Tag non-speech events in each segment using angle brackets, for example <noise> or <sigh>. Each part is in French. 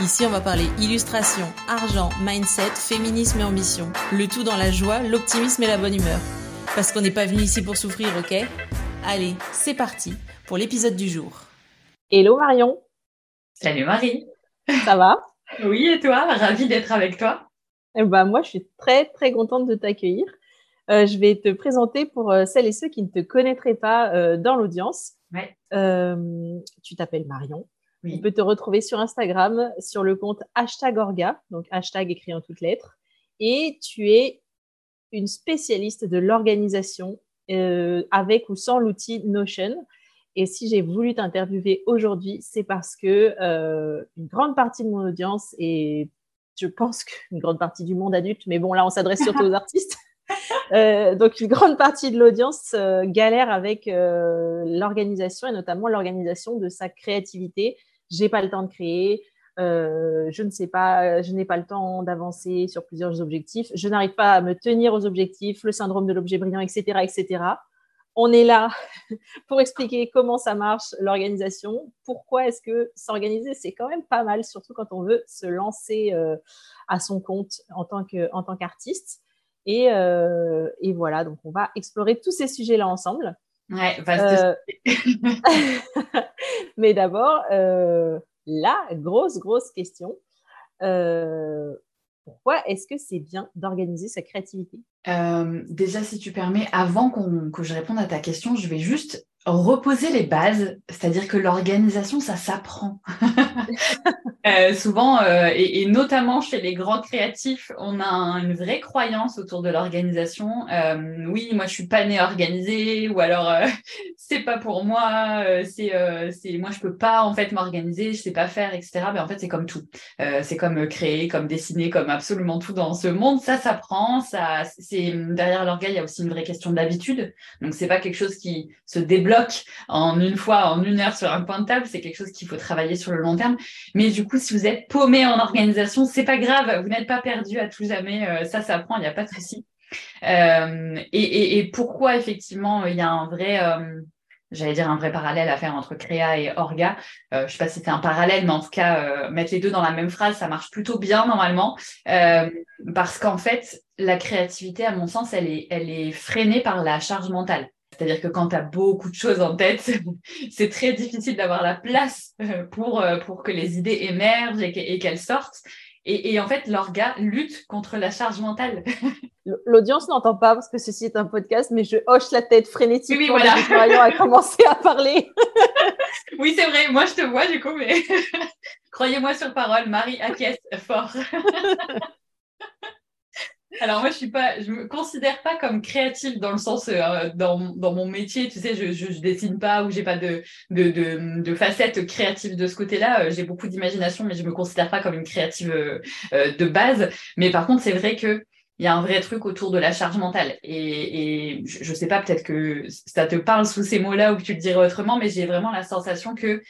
Ici, on va parler illustration, argent, mindset, féminisme et ambition. Le tout dans la joie, l'optimisme et la bonne humeur. Parce qu'on n'est pas venu ici pour souffrir, ok? Allez, c'est parti pour l'épisode du jour. Hello Marion. Salut Marie. Ça va? Oui, et toi? Ravie d'être avec toi. Eh ben, moi, je suis très, très contente de t'accueillir. Euh, je vais te présenter pour euh, celles et ceux qui ne te connaîtraient pas euh, dans l'audience. Ouais. tu t'appelles Marion. Oui. On peut te retrouver sur Instagram sur le compte hashtag Orga, donc hashtag écrit en toutes lettres. Et tu es une spécialiste de l'organisation euh, avec ou sans l'outil Notion. Et si j'ai voulu t'interviewer aujourd'hui, c'est parce que euh, une grande partie de mon audience et je pense qu'une grande partie du monde adulte, mais bon là on s'adresse surtout aux artistes. <laughs> Euh, donc une grande partie de l'audience galère avec l'organisation et notamment l'organisation de sa créativité. J'ai pas le temps de créer, euh, je ne sais pas, je n'ai pas le temps d'avancer sur plusieurs objectifs, je n'arrive pas à me tenir aux objectifs, le syndrome de l'objet brillant, etc., etc. On est là <laughs> pour expliquer comment ça marche l'organisation. Pourquoi est-ce que s'organiser, c'est quand même pas mal, surtout quand on veut se lancer euh, à son compte en tant qu'artiste. Et, euh, et, voilà, donc on va explorer tous ces sujets-là ensemble. Ouais, vaste Euh, <laughs> Mais d'abord, euh, la grosse, grosse question. Euh, pourquoi est-ce que c'est bien d'organiser sa créativité? Déjà, si tu permets, avant qu'on- que je réponde à ta question, je vais juste reposer les bases, c'est-à-dire que l'organisation, ça s'apprend. <laughs> Euh, souvent, euh, et, notamment chez les grands créatifs, on a un- une vraie croyance autour de l'organisation. Euh, oui, moi, je suis pas née organisée, ou alors <laughs> c'est pas pour moi, c'est, c'est, moi, je peux pas en fait m'organiser, je sais pas faire, etc. Mais en fait, c'est comme tout. C'est comme créer, comme dessiner, comme absolument tout dans ce monde. Ça s'apprend. Ça, c'est derrière l'orgueil, il y a aussi une vraie question d'habitude. Donc, c'est pas quelque chose qui se débloque en une fois, en une heure sur un point de table. C'est quelque chose qu'il faut travailler sur le long terme. Mais du coup, si vous êtes paumé en organisation, c'est pas grave. Vous n'êtes pas perdu à tout jamais. Euh, ça s'apprend. Il n'y a pas de souci. Euh, et, pourquoi effectivement il y a un vrai euh, j'allais dire un vrai parallèle à faire entre créa et orga. Euh, je sais pas si c'était un parallèle, mais en tout cas, mettre les deux dans la même phrase, ça marche plutôt bien normalement. Parce qu'en fait, la créativité, à mon sens, elle est, elle est freinée par la charge mentale. C'est-à-dire que quand tu as beaucoup de choses en tête, <laughs> c'est très difficile d'avoir la place euh, pour, euh, pour que les idées émergent et, que- et qu'elles sortent. Et, et en fait, l'orga lutte contre la charge mentale. <laughs> L'audience n'entend pas parce que ceci est un podcast, mais je hoche la tête frénétiquement Oui, oui, voilà. Marion a <laughs> commencé à parler. Oui, c'est vrai, moi je te vois du coup, mais croyez-moi sur parole, Marie acquiesce fort. Alors moi je suis pas, je me considère pas comme créative dans le sens euh, dans, dans mon métier, tu sais, je, je, je dessine pas ou j'ai pas de, de, de, de facettes créatives de ce côté-là. Euh, J'ai beaucoup d'imagination, mais je me considère pas comme une créative euh, euh, de base. Mais par contre, c'est vrai que il y a un vrai truc autour de la charge mentale. Et, et je, je sais pas, peut-être que ça te parle sous ces mots-là ou que tu le dirais autrement, mais j'ai vraiment la sensation que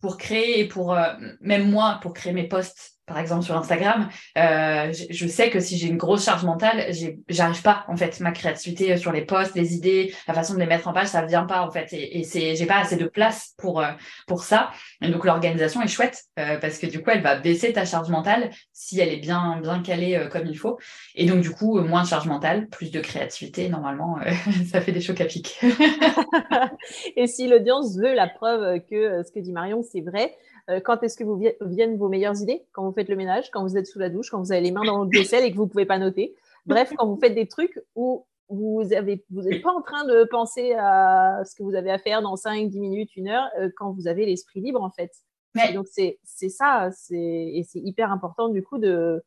pour créer et pour, euh, même moi, pour créer mes posts, par exemple sur Instagram, euh, je, je sais que si j'ai une grosse charge mentale, j'arrive pas en fait ma créativité sur les posts, les idées, la façon de les mettre en page, ça vient pas en fait et, et c'est j'ai pas assez de place pour euh, pour ça. Et donc l'organisation est chouette euh, parce que du coup elle va baisser ta charge mentale si elle est bien bien calée euh, comme il faut. Et donc du coup moins de charge mentale, plus de créativité normalement, euh, <laughs> ça fait des chocs à pic. <laughs> Et si l'audience veut la preuve que ce que dit Marion, c'est vrai, quand est-ce que vous vi- viennent vos meilleures idées? Quand vous faites le ménage, quand vous êtes sous la douche, quand vous avez les mains dans le vaisselle et que vous ne pouvez pas noter. Bref, quand vous faites des trucs où vous n'êtes pas en train de penser à ce que vous avez à faire dans 5, 10 minutes, une heure, euh, quand vous avez l'esprit libre, en fait. Et donc, c'est ça, et c'est hyper important, du coup, de,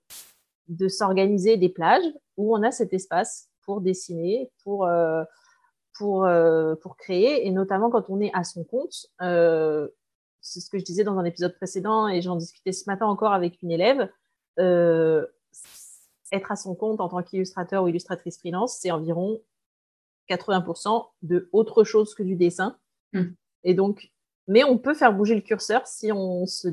de s'organiser des plages où on a cet espace pour dessiner, pour, euh, pour, euh, pour créer, et notamment quand on est à son compte. euh, c'est ce que je disais dans un épisode précédent, et j'en discutais ce matin encore avec une élève. euh, être à son compte en tant qu'illustrateur ou illustratrice freelance, c'est environ 80% de autre chose que du dessin. Hmm. Et donc, mais on peut faire bouger le curseur si on se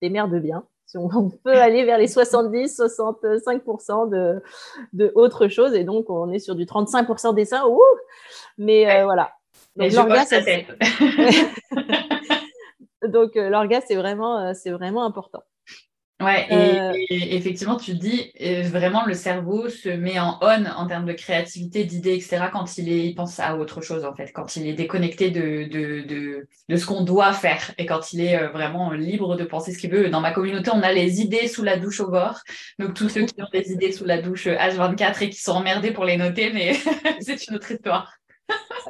démerde bien. Si on, <laughs> peut aller vers les 70, 65% de, de autre chose. Et donc, on est sur du 35% dessin. Ouh mais euh, voilà. Donc, <laughs> <laughs> donc l'orgasme, c'est vraiment, euh, c'est vraiment important. Ouais, euh, et, effectivement, tu dis euh, vraiment le cerveau se met en on en termes de créativité, d'idées, etc. quand il, est, il pense à autre chose, en fait, quand il est déconnecté de, de, de, de ce qu'on doit faire et quand il est euh, vraiment libre de penser ce qu'il veut. Dans ma communauté, on a les idées sous la douche au bord. Donc, tous ceux qui ont des idées sous la douche H24 et qui sont emmerdés pour les noter, mais <laughs> c'est une autre histoire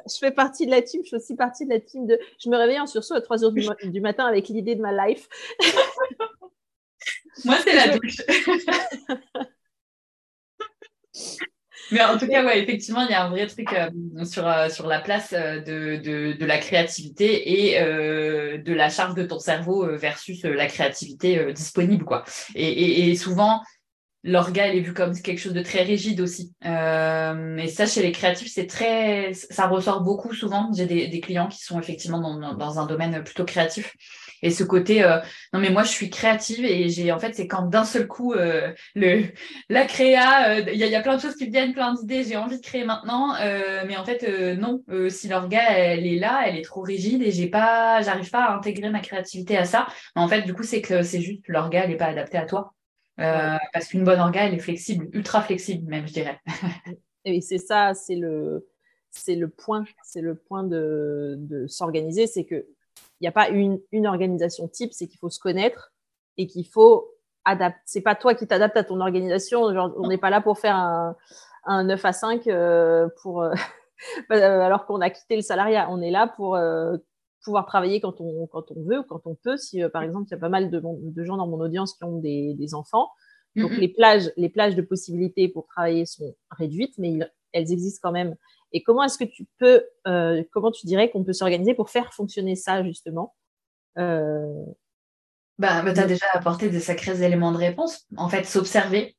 je fais partie de la team, je suis aussi partie de la team de. Je me réveille en sursaut à 3 h du matin avec l'idée de ma life. <laughs> Moi, c'est la douche. <laughs> Mais en tout cas, ouais, effectivement, il y a un vrai truc euh, sur, euh, sur la place euh, de, de, de, la créativité et de la charge de ton cerveau versus la créativité disponible. Quoi. Et, et, souvent, l'orga, est vu comme quelque chose de très rigide aussi. et ça, chez les créatifs, c'est très, ça ressort beaucoup souvent. J'ai des, clients qui sont effectivement dans, un domaine plutôt créatif et ce côté, euh, non mais moi je suis créative et j'ai en fait c'est quand d'un seul coup euh, la créa, euh, il y, a, plein de choses qui viennent, plein d'idées, j'ai envie de créer maintenant, mais en fait non, si l'orga elle est là, elle est trop rigide et j'ai pas, j'arrive pas à intégrer ma créativité à ça. En fait du coup c'est que c'est juste l'orga elle est pas adaptée à toi. Parce qu'une bonne orga, elle est flexible, ultra flexible même, je dirais. <laughs> et c'est ça, c'est le, c'est le point, c'est le point de, de s'organiser, c'est que il n'y a pas une, une organisation type, c'est qu'il faut se connaître et qu'il faut adapter. C'est pas toi qui t'adaptes à ton organisation. Genre, on n'est pas là pour faire un, un 9 à 5 euh, pour, <laughs> euh, alors qu'on a quitté le salariat. On est là pour euh, pouvoir travailler quand on, quand on veut ou quand on peut. Si, par exemple, il y a pas mal de, de, gens dans mon audience qui ont des, des enfants. Donc, les, plages, les plages de possibilités pour travailler sont réduites, mais elles existent quand même. Et comment est-ce que tu peux, euh, comment tu dirais qu'on peut s'organiser pour faire fonctionner ça justement? Euh... bah, bah Tu as déjà apporté des sacrés éléments de réponse. En fait, s'observer,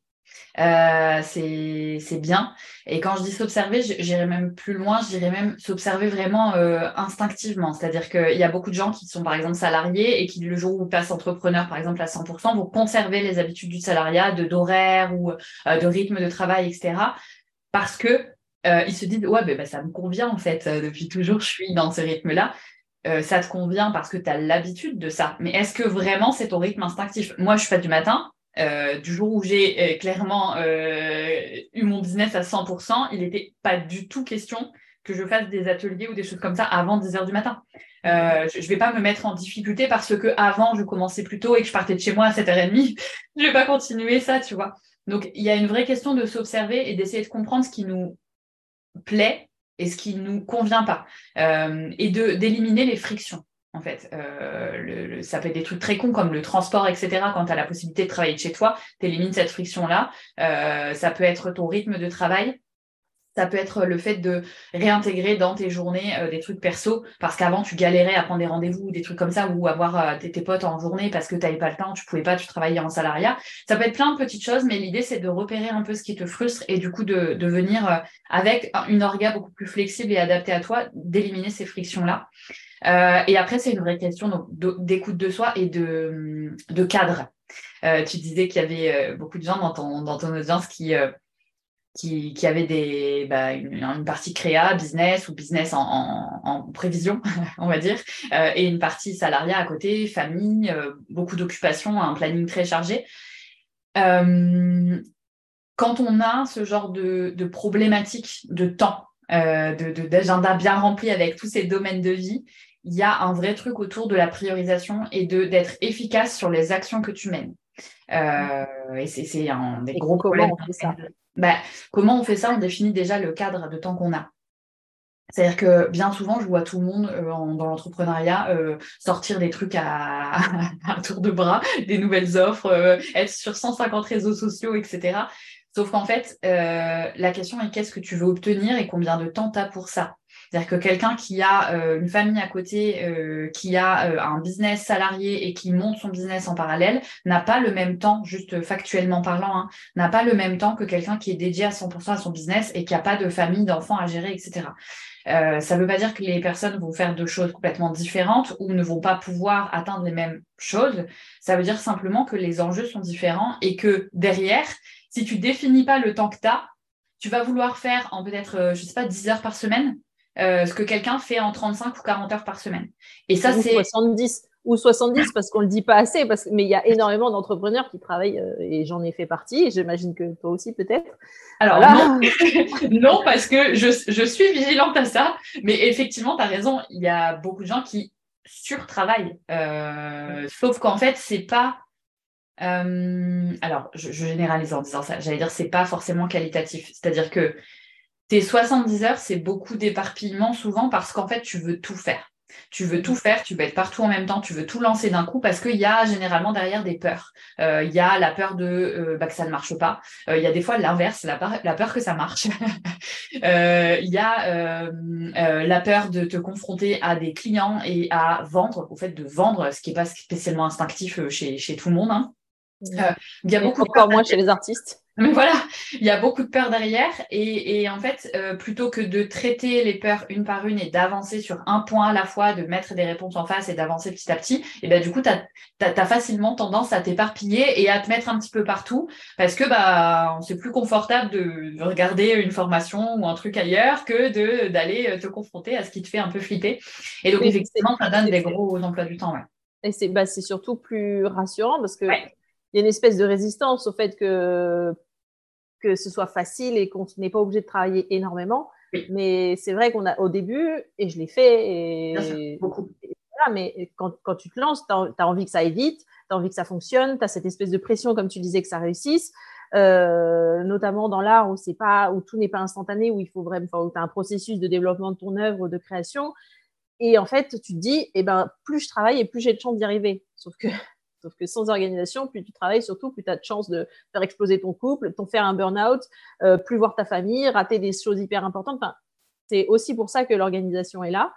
euh, c'est bien. Et quand je dis s'observer, j'irai même plus loin, je dirais même s'observer vraiment euh, instinctivement. C'est-à-dire qu'il y a beaucoup de gens qui sont par exemple salariés et qui le jour où passent entrepreneur par exemple à 100% vont conserver les habitudes du salariat, d'horaire ou euh, de rythme de travail, etc. Parce que euh, ils se disent ouais ben, ben, ça me convient en fait depuis toujours je suis dans ce rythme là ça te convient parce que tu as l'habitude de ça mais est-ce que vraiment c'est ton rythme instinctif? Moi je suis pas du matin du jour où j'ai clairement eu mon business à 100% il n'était pas du tout question que je fasse des ateliers ou des choses comme ça avant 10 heures du matin. Je ne vais pas me mettre en difficulté parce que avant je commençais plus tôt et que je partais de chez moi à 7h30 <laughs> je vais pas continuer ça tu vois. Donc il y a une vraie question de s'observer et d'essayer de comprendre ce qui nous plaît et ce qui nous convient pas, euh, et d'éliminer les frictions. En fait, euh, ça peut être des trucs très cons comme le transport, etc. Quand tu as la possibilité de travailler de chez toi, tu élimines cette friction-là. Euh, ça peut être ton rythme de travail. Ça peut être le fait de réintégrer dans tes journées euh, des trucs perso, parce qu'avant tu galérais à prendre des rendez-vous, des trucs comme ça, ou avoir euh, tes, potes en journée parce que tu n'avais pas le temps, tu pouvais pas, tu travaillais en salariat. Ça peut être plein de petites choses, mais l'idée c'est de repérer un peu ce qui te frustre et du coup de, venir euh, avec une orga beaucoup plus flexible et adaptée à toi, d'éliminer ces frictions-là. et après, c'est une vraie question d'écoute de, soi et de, cadre. tu disais qu'il y avait beaucoup de gens dans ton audience qui qui, qui avait des, bah, une, partie créa, business ou business en, en, prévision, <laughs> on va dire, euh, et une partie salariat à côté, famille, euh, beaucoup d'occupations, un planning très chargé. Euh, quand on a ce genre de, de problématique de temps, d'agenda de, bien rempli avec tous ces domaines de vie, il y a un vrai truc autour de la priorisation et d'être efficace sur les actions que tu mènes. et c'est un des gros problèmes. Bah, comment on fait ça? On définit déjà le cadre de temps qu'on a. C'est-à-dire que bien souvent, je vois tout le monde euh, dans l'entrepreneuriat euh, sortir des trucs à, <laughs> à, tour de bras, des nouvelles offres, euh, être sur 150 réseaux sociaux, etc. Sauf qu'en fait, la question est qu'est-ce que tu veux obtenir et combien de temps tu as pour ça? C'est-à-dire que quelqu'un qui a euh, une famille à côté, euh, qui a euh, un business salarié et qui monte son business en parallèle, n'a pas le même temps, juste factuellement parlant, hein, n'a pas le même temps que quelqu'un qui est dédié à 100% à son business et qui n'a pas de famille, d'enfants à gérer, etc. ça ne veut pas dire que les personnes vont faire deux choses complètement différentes ou ne vont pas pouvoir atteindre les mêmes choses. Ça veut dire simplement que les enjeux sont différents et que derrière, si tu définis pas le temps que tu as, tu vas vouloir faire en peut-être, je sais pas, 10 heures par semaine, euh, ce que quelqu'un fait en 35 ou 40 heures par semaine. Et ça, c'est. 70 ou 70 parce qu'on le dit pas assez, parce... mais il y a énormément d'entrepreneurs qui travaillent euh, et j'en ai fait partie, et j'imagine que toi aussi peut-être. Alors non. <laughs> non. parce que je, je, suis vigilante à ça, mais effectivement, tu as raison, il y a beaucoup de gens qui surtravaillent, euh, sauf qu'en fait, c'est pas. alors, je, je, généralise en disant ça, j'allais dire, c'est pas forcément qualitatif, c'est-à-dire que tes 70 heures, c'est beaucoup d'éparpillement souvent parce qu'en fait, tu veux tout faire. Tu veux tout faire, tu veux être partout en même temps, tu veux tout lancer d'un coup parce qu'il y a généralement derrière des peurs. Euh, il y a la peur de euh, bah, que ça ne marche pas. Euh, il y a des fois l'inverse, la, la, peur que ça marche. <laughs> Il y a la peur de te confronter à des clients et à vendre, au fait de vendre, ce qui n'est pas spécialement instinctif chez, chez tout le monde. Hein. il y a beaucoup encore moins chez les artistes. Mais voilà, il y a beaucoup de peurs derrière. Et, en fait, euh, plutôt que de traiter les peurs une par une et d'avancer sur un point à la fois, de mettre des réponses en face et d'avancer petit à petit, et eh ben, du coup, tu as, facilement tendance à t'éparpiller et à te mettre un petit peu partout parce que bah, c'est plus confortable de, regarder une formation ou un truc ailleurs que d'aller euh, te confronter à ce qui te fait un peu flipper. Et donc, effectivement, ça donne des gros emplois du temps. Ouais. Et c'est bah, surtout plus rassurant parce que il y a une espèce de résistance au fait que, que ce soit facile et qu'on n'est pas obligé de travailler énormément. Mais c'est vrai qu'on a au début, et je l'ai fait, et, beaucoup. mais quand, quand, tu te lances, tu as, envie que ça aille vite, tu as envie que ça fonctionne, tu as cette espèce de pression, comme tu disais, que ça réussisse. Euh, notamment dans l'art où c'est pas où tout n'est pas instantané où il faut vraiment où tu as un processus de développement de ton œuvre de création et en fait tu te dis eh ben plus je travaille et plus j'ai de chance d'y arriver sauf que Sauf que sans organisation, plus tu travailles, surtout, plus tu as de chances de faire exploser ton couple, t'en faire un burn-out, euh, plus voir ta famille, rater des choses hyper importantes. Enfin, c'est aussi pour ça que l'organisation est là.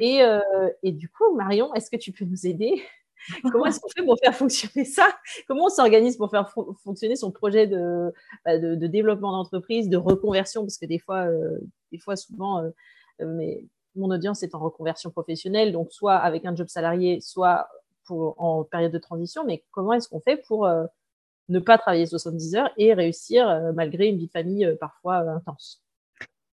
Et, euh, et, du coup, Marion, est-ce que tu peux nous aider? <laughs> Comment est-ce qu'on fait pour faire fonctionner ça? Comment on s'organise pour faire fonctionner son projet de, bah, de, développement d'entreprise, de reconversion? Parce que des fois, euh, des fois souvent, mais mon audience est en reconversion professionnelle, donc soit avec un job salarié, soit en période de transition, mais comment est-ce qu'on fait pour euh, ne pas travailler 70 heures et réussir euh, malgré une vie de famille euh, parfois intense?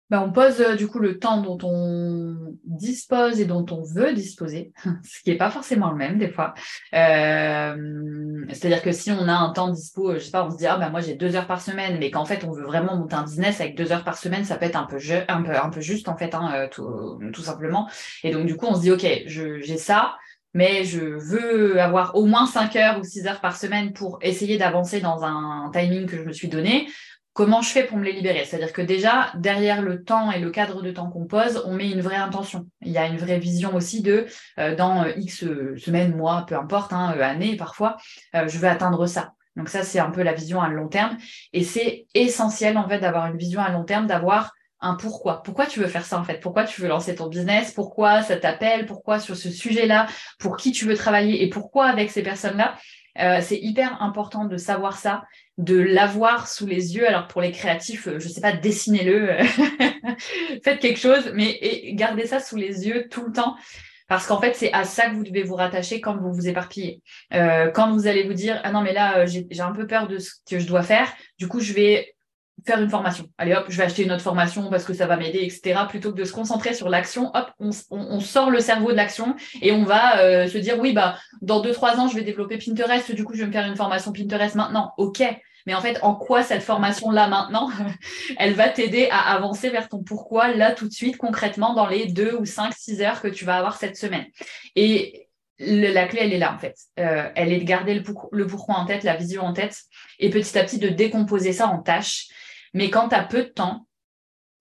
Ben, on pose du coup le temps dont on dispose et dont on veut disposer, <laughs> ce qui n'est pas forcément le même des fois. C'est-à-dire que si on a un temps dispo, je sais pas, on se dit ah ben moi j'ai deux heures par semaine, mais qu'en fait on veut vraiment monter un business avec deux heures par semaine, ça peut être un peu, un peu, un peu juste en fait, hein, tout, tout, simplement. Et donc du coup on se dit ok, j'ai ça, mais je veux avoir au moins 5 heures ou 6 heures par semaine pour essayer d'avancer dans un timing que je me suis donné. Comment je fais pour me les libérer? C'est-à-dire que déjà, derrière le temps et le cadre de temps qu'on pose, on met une vraie intention. Il y a une vraie vision aussi de, euh, dans euh, X semaines, mois, peu importe, hein, euh, années parfois, je veux atteindre ça. Donc ça, c'est un peu la vision à long terme. Et c'est essentiel, en fait, d'avoir une vision à long terme, d'avoir un pourquoi. Pourquoi tu veux faire ça en fait? Pourquoi tu veux lancer ton business? Pourquoi ça t'appelle? Pourquoi sur ce sujet-là? Pour qui tu veux travailler? Et pourquoi avec ces personnes-là? Euh, C'est hyper important de savoir ça, de l'avoir sous les yeux. Alors pour les créatifs, euh, je ne sais pas, dessinez-le, <laughs> faites quelque chose, mais gardez ça sous les yeux tout le temps. Parce qu'en fait, c'est à ça que vous devez vous rattacher quand vous vous éparpillez. Euh, quand vous allez vous dire, ah non, mais là, j'ai un peu peur de ce que je dois faire, du coup, je vais faire une formation. Allez hop, je vais acheter une autre formation parce que ça va m'aider, etc. Plutôt que de se concentrer sur l'action, hop, on, sort le cerveau de l'action et on va euh, se dire oui, bah dans deux trois ans, je vais développer Pinterest. Du coup, je vais me faire une formation Pinterest maintenant. Ok, mais en fait, en quoi cette formation là maintenant, <laughs> elle va t'aider à avancer vers ton pourquoi là tout de suite concrètement dans les deux ou cinq, six heures que tu vas avoir cette semaine? Et la clé, elle est là, en fait. Euh, elle est de garder le, pourquoi en tête, la vision en tête, et petit à petit de décomposer ça en tâches mais quand tu as peu de temps,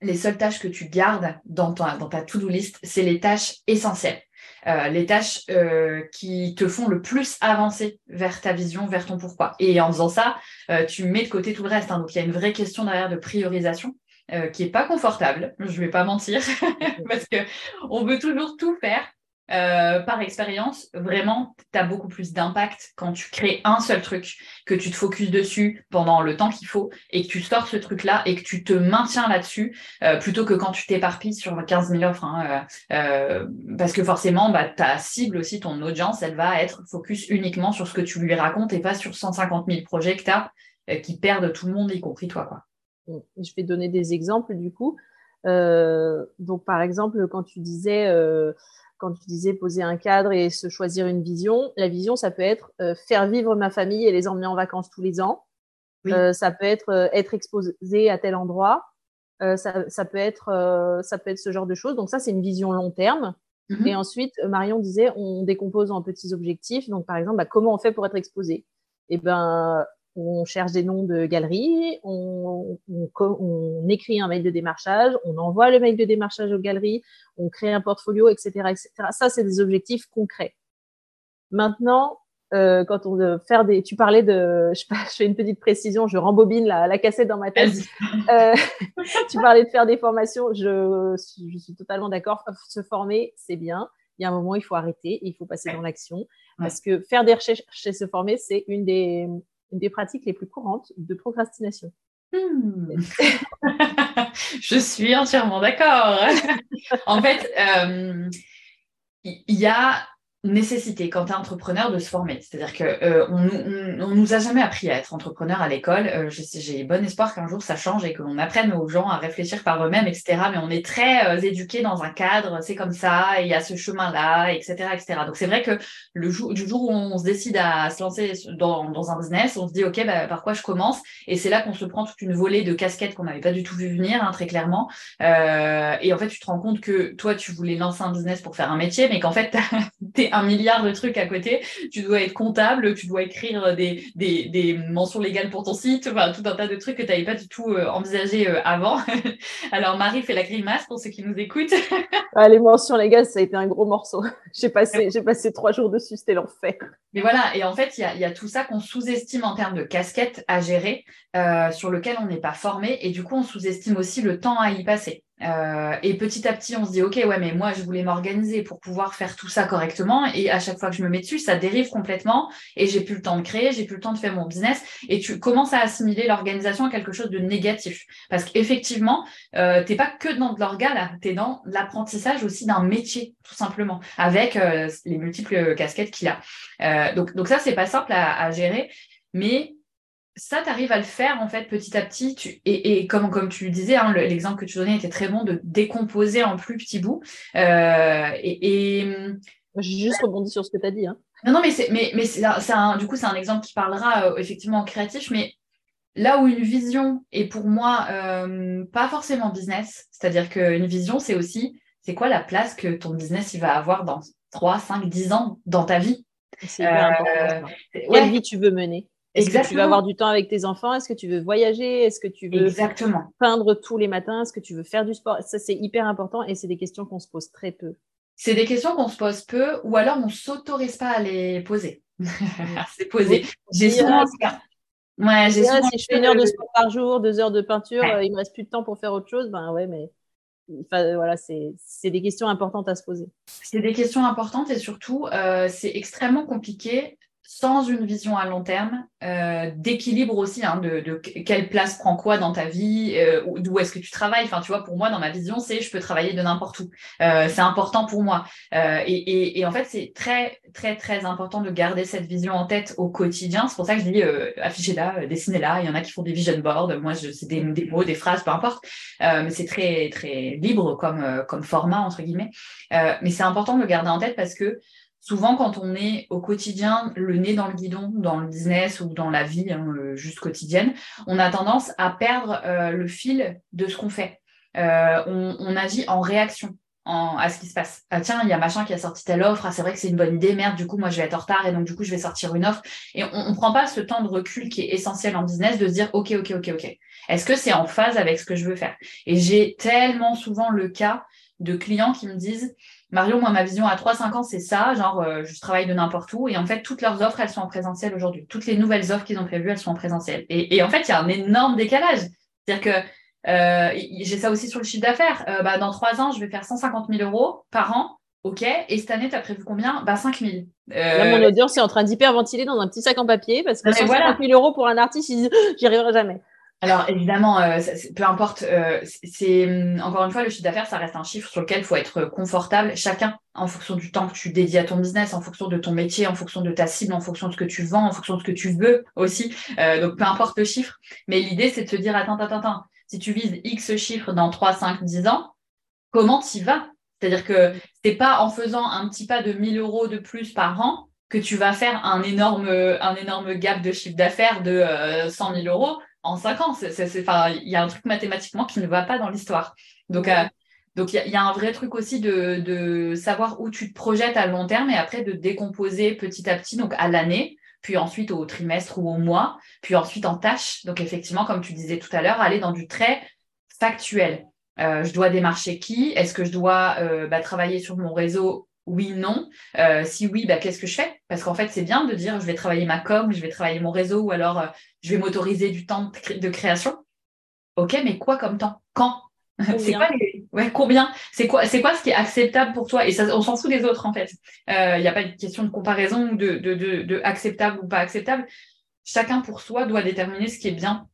les seules tâches que tu gardes dans ta, to-do list, c'est les tâches essentielles. Euh, les tâches euh, qui te font le plus avancer vers ta vision, vers ton pourquoi. Et en faisant ça, euh, tu mets de côté tout le reste. Hein. Donc il y a une vraie question derrière de priorisation. qui n'est pas confortable, je vais pas mentir, <laughs> parce qu'on veut toujours tout faire. Euh, par expérience, vraiment, tu as beaucoup plus d'impact quand tu crées un seul truc, que tu te focuses dessus pendant le temps qu'il faut et que tu sors ce truc-là et que tu te maintiens là-dessus, euh, plutôt que quand tu t'éparpilles sur 15 000 offres. Hein, euh, parce que forcément, bah, ta cible aussi, ton audience, elle va être focus uniquement sur ce que tu lui racontes et pas sur 150 000 projets que tu as qui perdent tout le monde, y compris toi. Quoi. Je vais donner des exemples du coup. donc, par exemple, quand tu disais quand tu disais poser un cadre et se choisir une vision, la vision, ça peut être euh, faire vivre ma famille et les emmener en vacances tous les ans. Euh, ça peut être euh, être exposé à tel endroit. Ça, peut être, ça peut être ce genre de choses. Donc ça, c'est une vision long terme. Mhm. Et ensuite, Marion disait, on décompose en petits objectifs. Donc par exemple, bah, comment on fait pour être exposé? Eh ben, on cherche des noms de galeries, on, écrit un mail de démarchage, on envoie le mail de démarchage aux galeries, on crée un portfolio, etc. etc. Ça, c'est des objectifs concrets. Maintenant, euh, quand on veut faire des, tu parlais de, je, fais une petite précision, je rembobine la, la cassette dans ma tête. Euh, <laughs> tu parlais de faire des formations, je, je suis totalement d'accord. Se former, c'est bien. Il y a un moment, il faut arrêter, il faut passer dans l'action, parce que faire des recherches et se former, c'est une des une des pratiques les plus courantes de procrastination. Hmm. <laughs> <laughs> Je suis entièrement d'accord. <laughs> en fait, euh, il y a nécessité quand tu entrepreneur de se former. C'est-à-dire que euh, on, on, nous a jamais appris à être entrepreneur à l'école. Euh, j'ai bon espoir qu'un jour ça change et qu'on apprenne aux gens à réfléchir par eux-mêmes, etc. Mais on est très euh, éduqués dans un cadre, c'est comme ça, il y a ce chemin-là, etc., etc. Donc c'est vrai que le jour du jour où on se décide à se lancer dans, dans un business, on se dit ok, bah, par quoi je commence? Et c'est là qu'on se prend toute une volée de casquettes qu'on n'avait pas du tout vu venir, hein, très clairement. Euh, et en fait, tu te rends compte que toi, tu voulais lancer un business pour faire un métier, mais qu'en fait, <laughs> t'es un milliard de trucs à côté. Tu dois être comptable, tu dois écrire des, des, mentions légales pour ton site, enfin, tout un tas de trucs que tu n'avais pas du tout euh, envisagé euh, avant. <laughs> Alors, Marie fait la grimace pour ceux qui nous écoutent. <laughs> Ah, les mentions légales, ça a été un gros morceau. <laughs> J'ai passé, j'ai passé trois jours dessus, c'était l'enfer. Mais voilà, et en fait, il y a, tout ça qu'on sous-estime en termes de casquettes à gérer, euh, sur lequel on n'est pas formé, et du coup, on sous-estime aussi le temps à y passer. Euh, et petit à petit, on se dit, OK, ouais, mais moi, je voulais m'organiser pour pouvoir faire tout ça correctement. Et à chaque fois que je me mets dessus, ça dérive complètement et j'ai plus le temps de créer, j'ai plus le temps de faire mon business. Et tu commences à assimiler l'organisation à quelque chose de négatif. Parce qu'effectivement, euh, t'es pas que dans de l'orga, là, t'es dans l'apprentissage aussi d'un métier, tout simplement, avec euh, les multiples casquettes qu'il a. Donc, donc ça, c'est pas simple à gérer. Mais ça, tu arrives à le faire en fait petit à petit. et, comme, comme tu disais, hein, l'exemple que tu donnais était très bon de décomposer en plus petits bouts. Euh, et, J'ai juste rebondi sur ce que tu as dit. Hein. Non, non, mais, c'est, mais, mais c'est un, du coup, c'est un exemple qui parlera euh, effectivement créatif, mais là où une vision est pour moi euh, pas forcément business, c'est-à-dire qu'une vision, c'est aussi c'est quoi la place que ton business il va avoir dans 3, 5, 10 ans dans ta vie? C'est hyper important. Quelle vie tu veux mener? Est-ce que tu veux avoir du temps avec tes enfants? Est-ce que tu veux voyager? Est-ce que tu veux Exactement. peindre tous les matins? Est-ce que tu veux faire du sport? Ça, c'est hyper important et c'est des questions qu'on se pose très peu. C'est des questions qu'on se pose peu ou alors on s'autorise pas à les poser. <laughs> c'est posé. J'ai souvent Ouais, j'ai souvent si je fais une heure de sport par jour, deux heures de peinture, il il me reste plus de temps pour faire autre chose. Ben ouais, mais voilà, c'est des questions importantes à se poser. C'est des questions importantes et surtout, euh, c'est extrêmement compliqué sans une vision à long terme, euh, d'équilibre aussi, hein, de, quelle place prend quoi dans ta vie, euh, d'où est-ce que tu travailles. Enfin, tu vois, pour moi, dans ma vision, c'est je peux travailler de n'importe où. Euh, c'est important pour moi. Et, en fait, c'est très, très, très important de garder cette vision en tête au quotidien. C'est pour ça que je dis affichez-la, dessinez-la. Il y en a qui font des vision boards. Moi, c'est des, des, mots, des phrases, peu importe. mais c'est très, très libre comme, comme format, entre guillemets. mais c'est important de le garder en tête parce que souvent, quand on est au quotidien, le nez dans le guidon, dans le business ou dans la vie hein, euh, juste quotidienne, on a tendance à perdre euh, le fil de ce qu'on fait. Euh, on, agit en réaction à ce qui se passe. Ah tiens, il y a machin qui a sorti telle offre, ah, c'est vrai que c'est une bonne idée, merde, du coup moi je vais être en retard et donc du coup je vais sortir une offre. Et on ne prend pas ce temps de recul qui est essentiel en business de se dire ok, ok, ok, ok. Est-ce que c'est en phase avec ce que je veux faire? Et j'ai tellement souvent le cas de clients qui me disent Marion, moi, ma vision à 3-5 ans, c'est ça. Genre, euh, je travaille de n'importe où. Et en fait, toutes leurs offres, elles sont en présentiel aujourd'hui. Toutes les nouvelles offres qu'ils ont prévues, elles sont en présentiel. Et, en fait, il y a un énorme décalage. C'est-à-dire que j'ai ça aussi sur le chiffre d'affaires. bah, dans trois ans, je vais faire 150 000 euros par an. OK. Et cette année, tu as prévu combien? Bah, 5 000. Là, mon audience est en train d'hyperventiler dans un petit sac en papier parce que 150 000 euros pour un artiste, ils disent j'y arriverai jamais. Alors évidemment, euh, peu importe, euh, c'est hum, encore une fois le chiffre d'affaires, ça reste un chiffre sur lequel il faut être confortable. Chacun, en fonction du temps que tu dédies à ton business, en fonction de ton métier, en fonction de ta cible, en fonction de ce que tu vends, en fonction de ce que tu veux aussi. Euh, donc peu importe le chiffre, mais l'idée c'est de se dire attends, attends, attends. Si tu vises X chiffre dans 3, 5, 10 ans, comment tu vas? C'est-à-dire que c'est pas en faisant un petit pas de 1000 euros de plus par an que tu vas faire un énorme, un énorme gap de chiffre d'affaires de 100 000 euros en cinq ans. Il y a un truc mathématiquement qui ne va pas dans l'histoire. Donc, euh, donc il y, a un vrai truc aussi de, savoir où tu te projettes à long terme et après de décomposer petit à petit, donc à l'année, puis ensuite au trimestre ou au mois, puis ensuite en tâches. Donc effectivement, comme tu disais tout à l'heure, aller dans du très factuel. Euh, je dois démarcher qui? Est-ce que je dois euh, bah, travailler sur mon réseau oui, non. Euh, si oui, bah, qu'est-ce que je fais? Parce qu'en fait, c'est bien de dire je vais travailler ma com, je vais travailler mon réseau ou alors euh, je vais m'autoriser du temps de, création. Ok, mais quoi comme temps? Quand? <laughs> C'est quoi ouais, combien? C'est quoi, c'est quoi ce qui est acceptable pour toi? Et ça, on s'en fout des autres en fait. Il euh, n'y a pas de question de comparaison de, de, de, acceptable ou pas acceptable. Chacun pour soi doit déterminer ce qui est bien.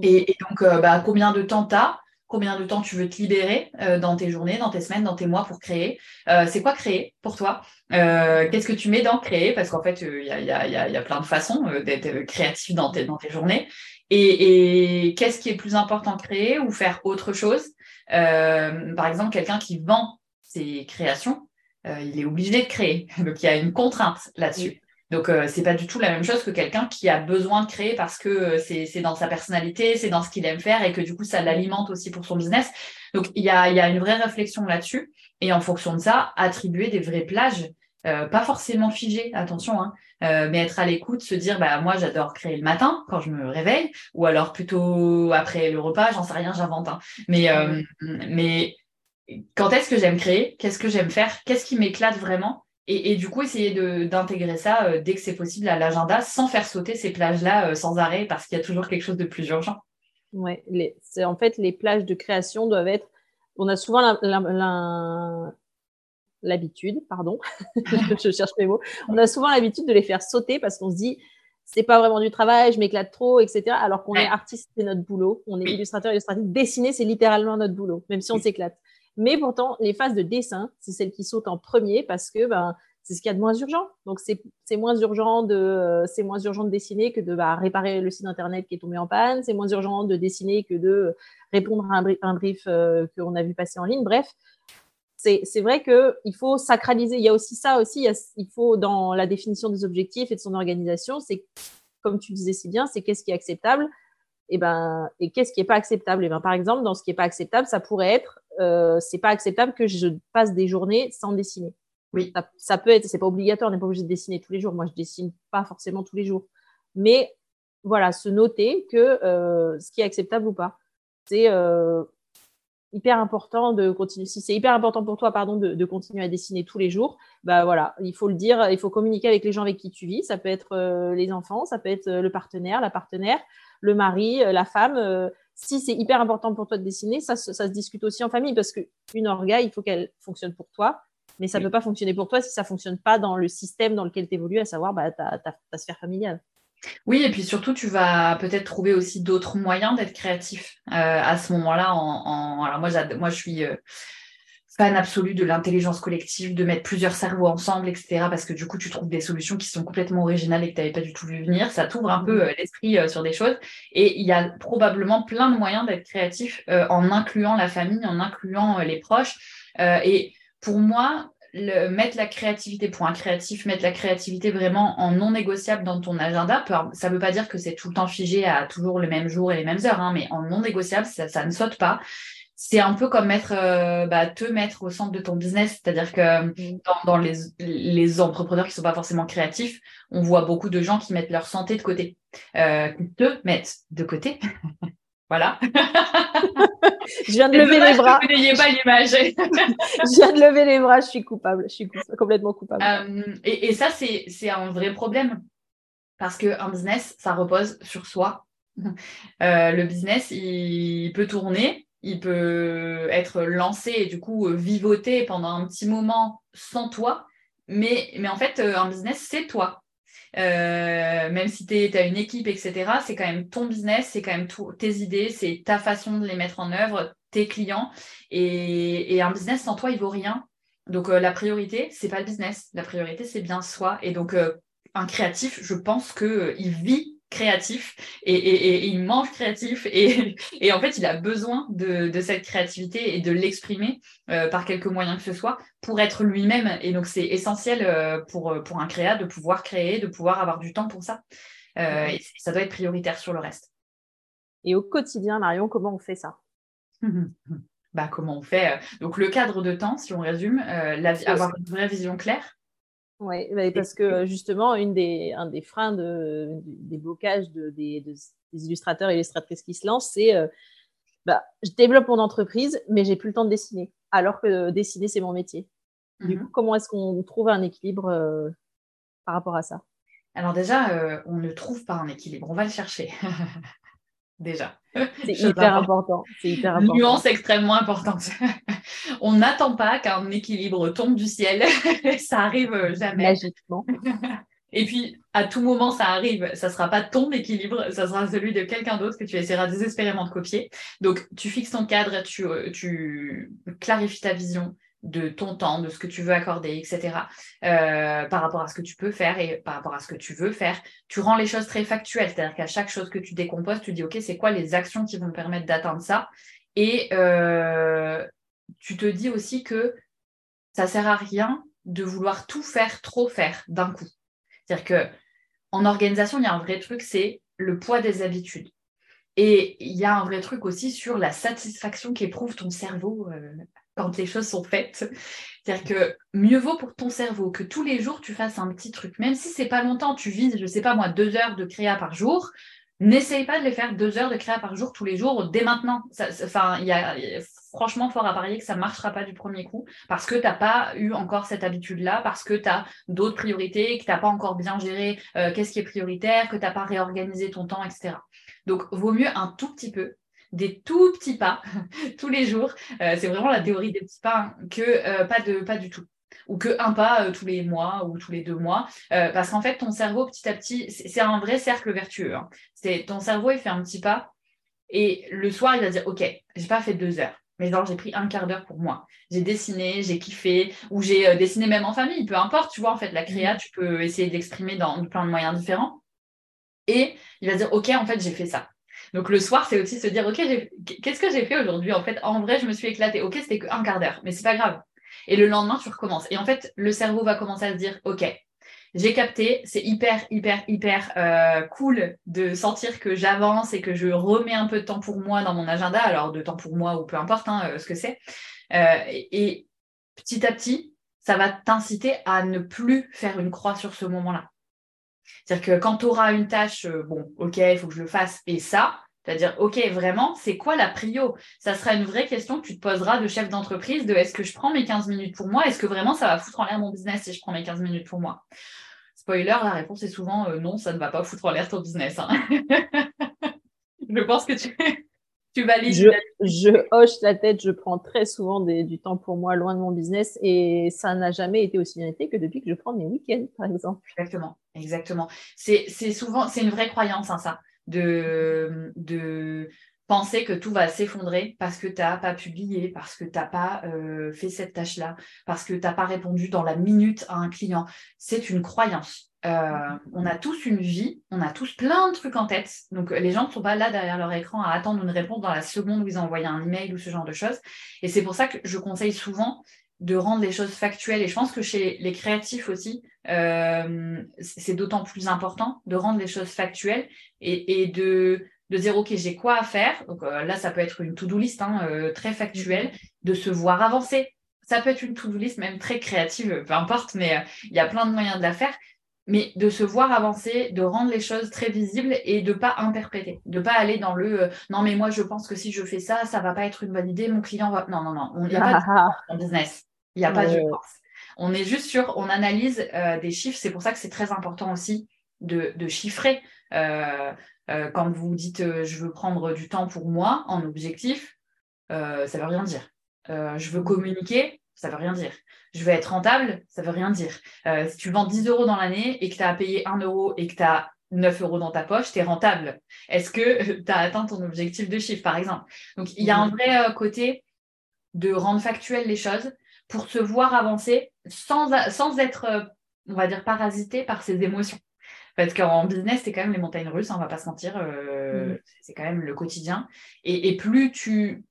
Et, donc, bah, combien de temps tu as combien de temps tu veux te libérer euh, dans tes journées, dans tes semaines, dans tes mois pour créer. Euh, c'est quoi créer pour toi? Euh, Qu'est-ce que tu mets dans créer? Parce qu'en fait, il y a, y, a, y, a, plein de façons d'être créatif dans tes, dans tes journées. Et, et qu'est-ce qui est plus important créer ou faire autre chose? Par exemple, quelqu'un qui vend ses créations, il est obligé de créer. <laughs> Donc, il y a une contrainte là-dessus. Donc, euh, c'est pas du tout la même chose que quelqu'un qui a besoin de créer parce que euh, c'est dans sa personnalité, c'est dans ce qu'il aime faire et que du coup, ça l'alimente aussi pour son business. Donc, il y a, y a une vraie réflexion là-dessus. Et en fonction de ça, attribuer des vraies plages, euh, pas forcément figées, attention, hein, mais être à l'écoute, se dire, bah, moi, j'adore créer le matin quand je me réveille, ou alors plutôt après le repas, j'en sais rien, j'invente. Hein. Mais, mais quand est-ce que j'aime créer? Qu'est-ce que j'aime faire? Qu'est-ce qui m'éclate vraiment? Et, du coup, essayer d'intégrer ça euh, dès que c'est possible à l'agenda sans faire sauter ces plages-là euh, sans arrêt parce qu'il y a toujours quelque chose de plus urgent. Ouais, en fait les plages de création doivent être. On a souvent l'habitude, pardon, <laughs> je cherche mes mots. On a souvent l'habitude de les faire sauter parce qu'on se dit c'est pas vraiment du travail, je m'éclate trop, etc. Alors qu'on est artiste, c'est notre boulot. On est illustrateur, illustratrice. Dessiner, c'est littéralement notre boulot, même si on s'éclate. Mais pourtant, les phases de dessin, c'est celles qui sautent en premier parce que ben, c'est ce qu'il y a de moins urgent. Donc, c'est moins urgent de c'est moins urgent de dessiner que de bah, réparer le site internet qui est tombé en panne. C'est moins urgent de dessiner que de répondre à un brief, euh, qu'on a vu passer en ligne. Bref, c'est vrai qu'il faut sacraliser. Il y a aussi ça aussi. Il, faut dans la définition des objectifs et de son organisation, c'est comme tu disais si bien, c'est qu'est-ce qui est acceptable et ben et qu'est-ce qui est pas acceptable. Et ben par exemple, dans ce qui est pas acceptable, ça pourrait être euh, c'est pas acceptable que je passe des journées sans dessiner. Oui. Ça, peut être, c'est pas obligatoire, on n'est pas obligé de dessiner tous les jours. Moi, je dessine pas forcément tous les jours. Mais voilà, se noter que euh, ce qui est acceptable ou pas. C'est euh, hyper important de continuer. Si c'est hyper important pour toi, pardon, de, continuer à dessiner tous les jours, bah voilà, il faut le dire, il faut communiquer avec les gens avec qui tu vis. Ça peut être euh, les enfants, ça peut être le partenaire, la partenaire, le mari, la femme si c'est hyper important pour toi de dessiner, ça, ça, se discute aussi en famille parce qu'une orga, il faut qu'elle fonctionne pour toi, mais ça ne peut pas fonctionner pour toi si ça ne fonctionne pas dans le système dans lequel tu évolues, à savoir bah, ta, sphère familiale. Oui, et puis surtout, tu vas peut-être trouver aussi d'autres moyens d'être créatif euh, à ce moment-là. En, Alors moi, moi, je suis euh, fan absolu de l'intelligence collective, de mettre plusieurs cerveaux ensemble, etc. Parce que du coup, tu trouves des solutions qui sont complètement originales et que tu n'avais pas du tout vu venir. Ça t'ouvre un peu mm. euh, l'esprit euh, sur des choses. Et il y a probablement plein de moyens d'être créatif euh, en incluant la famille, en incluant les proches. et pour moi, le, mettre la créativité pour un créatif, mettre la créativité vraiment en non négociable dans ton agenda, ça ne veut pas dire que c'est tout le temps figé à toujours le même jour et les mêmes heures, hein, mais en non négociable, ça, ça ne saute pas c'est un peu comme mettre, euh, bah, te mettre au centre de ton business. C'est-à-dire que mm. dans, les, les, entrepreneurs qui sont pas forcément créatifs, on voit beaucoup de gens qui mettent leur santé de côté, euh, qui te mettent de côté. <laughs> voilà. je viens de lever les bras. Vous n'ayez pas l'image. <laughs> je viens de lever les bras. Je suis coupable. Je suis complètement coupable. Euh, et, et, ça, c'est un vrai problème parce qu'un business, ça repose sur soi <laughs> le business, il peut tourner, il peut être lancé et du coup vivoter pendant un petit moment sans toi. Mais, en fait, un business, c'est toi. même si tu as une équipe, etc., c'est quand même ton business, c'est quand même tes idées, c'est ta façon de les mettre en œuvre, tes clients. Et, un business sans toi, il vaut rien. Donc la priorité, c'est pas le business. La priorité, c'est bien soi. Et donc un créatif, je pense qu'il il vit créatif et, il mange créatif <laughs> et, en fait il a besoin de, cette créativité et de l'exprimer euh, par quelques moyens que ce soit pour être lui-même. Et donc c'est essentiel euh, pour, pour un créa de pouvoir créer, de pouvoir avoir du temps pour ça. Euh, et ça doit être prioritaire sur le reste. Et au quotidien Marion, comment on fait ça? <laughs> Bah, comment on fait Donc le cadre de temps, si on résume, avoir une vraie vision claire, oui, bah, parce que justement, une des, un des freins de, des blocages de, des, illustrateurs et illustratrices qui se lancent, c'est euh, bah, je développe mon entreprise, mais j'ai plus le temps de dessiner, alors que dessiner, c'est mon métier. Du mmh coup, comment est-ce qu'on trouve un équilibre euh, par rapport à ça? Alors déjà, euh, on ne trouve pas un équilibre, on va le chercher. <laughs> déjà. C'est hyper important. C'est hyper important. Nuance extrêmement importante. <laughs> On n'attend pas qu'un équilibre tombe du ciel. <laughs> ça arrive jamais. Magiquement. <laughs> Et puis, à tout moment, ça arrive. Ça sera pas ton équilibre, ça sera celui de quelqu'un d'autre que tu essaieras désespérément de copier. Donc, tu fixes ton cadre, tu, euh, tu clarifies ta vision, de ton temps, de ce que tu veux accorder, etc., euh, par rapport à ce que tu peux faire et par rapport à ce que tu veux faire. Tu rends les choses très factuelles, c'est-à-dire qu'à chaque chose que tu décomposes, tu dis, OK, c'est quoi les actions qui vont me permettre d'atteindre ça? Et euh, tu te dis aussi que ça sert à rien de vouloir tout faire, trop faire d'un coup. C'est-à-dire que en organisation, il y a un vrai truc, c'est le poids des habitudes. Et il y a un vrai truc aussi sur la satisfaction qu'éprouve ton cerveau euh, quand les choses sont faites. C'est-à-dire que mieux vaut pour ton cerveau que tous les jours tu fasses un petit truc, même si c'est pas longtemps, tu vises, je sais pas moi, deux heures de créa par jour. N'essaye pas de les faire deux heures de créa par jour tous les jours dès maintenant. Enfin, il y a franchement fort à parier que ça ne marchera pas du premier coup parce que tu n'as pas eu encore cette habitude-là, parce que tu as d'autres priorités, que tu n'as pas encore bien géré euh, qu'est-ce qui est prioritaire, que tu n'as pas réorganisé ton temps, etc. Donc, vaut mieux un tout petit peu des tout petits pas <laughs> tous les jours. Euh, c'est vraiment la théorie des petits pas, hein, que euh, pas, de, pas du tout. Ou que un pas euh, tous les mois ou tous les deux mois. parce qu'en fait, ton cerveau, petit à petit, c'est un vrai cercle vertueux. Hein. C'est ton cerveau, il fait un petit pas. Et le soir, il va dire Ok, j'ai pas fait deux heures. Mais genre, j'ai pris un quart d'heure pour moi. J'ai dessiné, j'ai kiffé, ou j'ai dessiné même en famille, peu importe, tu vois, en fait, la créa, mmh. tu peux essayer d'exprimer dans plein de moyens différents. Et il va dire, OK, en fait, j'ai fait ça. Donc le soir, c'est aussi se dire, OK, qu'est-ce que j'ai fait aujourd'hui En fait, en vrai, je me suis éclatée. OK, c'était qu'un quart d'heure, mais c'est pas grave. Et le lendemain, tu recommences. Et en fait, le cerveau va commencer à se dire, OK, j'ai capté, c'est hyper, hyper, hyper euh, cool de sentir que j'avance et que je remets un peu de temps pour moi dans mon agenda, alors de temps pour moi ou peu importe hein, euh, ce que c'est. Euh, et, petit à petit, ça va t'inciter à ne plus faire une croix sur ce moment-là. C'est-à-dire que quand tu auras une tâche, euh, bon, ok, il faut que je le fasse, et ça, c'est-à-dire, ok, vraiment, c'est quoi la prio? Ça sera une vraie question que tu te poseras de chef d'entreprise de est-ce que je prends mes 15 minutes pour moi? Est-ce que vraiment ça va foutre en l'air mon business si je prends mes 15 minutes pour moi? Spoiler, la réponse est souvent euh, non, ça ne va pas foutre en l'air ton business. Hein. <laughs> je pense que tu, je, hoche la tête, je prends très souvent du temps pour moi loin de mon business et ça n'a jamais été aussi bien été que depuis que je prends mes week-ends, par exemple. Exactement, exactement. C'est souvent, c'est une vraie croyance, hein, ça, de, de penser que tout va s'effondrer parce que tu n'as pas publié, parce que tu n'as pas euh, fait cette tâche-là, parce que tu n'as pas répondu dans la minute à un client. C'est une croyance. Euh, on a tous une vie, on a tous plein de trucs en tête. Donc les gens ne sont pas là derrière leur écran à attendre une réponse dans la seconde où ils ont envoyé un email ou ce genre de choses. Et c'est pour ça que je conseille souvent de rendre les choses factuelles. Et je pense que chez les créatifs aussi, euh, c'est d'autant plus important de rendre les choses factuelles et, de, dire, OK, j'ai quoi à faire. Donc euh, là, ça peut être une to-do list hein, très factuelle, de se voir avancer. Ça peut être une to-do list même très créative, peu importe, mais il y a plein de moyens de la faire mais de se voir avancer, de rendre les choses très visibles et de pas interpréter, de pas aller dans le euh, non mais moi je pense que si je fais ça, ça va pas être une bonne idée, mon client va non non non, il n'y a pas de business, il n'y a pas de On est juste sur, on analyse euh, des chiffres, c'est pour ça que c'est très important aussi de, chiffrer. Euh, quand vous dites je veux prendre du temps pour moi en objectif, ça ne veut rien dire. je veux communiquer, ça ne veut rien dire. Je veux être rentable, ça ne veut rien dire. si tu vends 10 euros dans l'année et que tu as payé 1 euro et que tu as 9 euros dans ta poche, tu es rentable. Est-ce que <laughs> tu as atteint ton objectif de chiffre, par exemple? Donc, il y a un vrai côté de rendre factuel les choses pour se voir avancer sans, sans être, euh, on va dire, parasité par ses émotions. Parce qu'en business, c'est quand même les montagnes russes, on hein, on va pas se mentir, euh, mm. c'est quand même le quotidien. Et, plus tu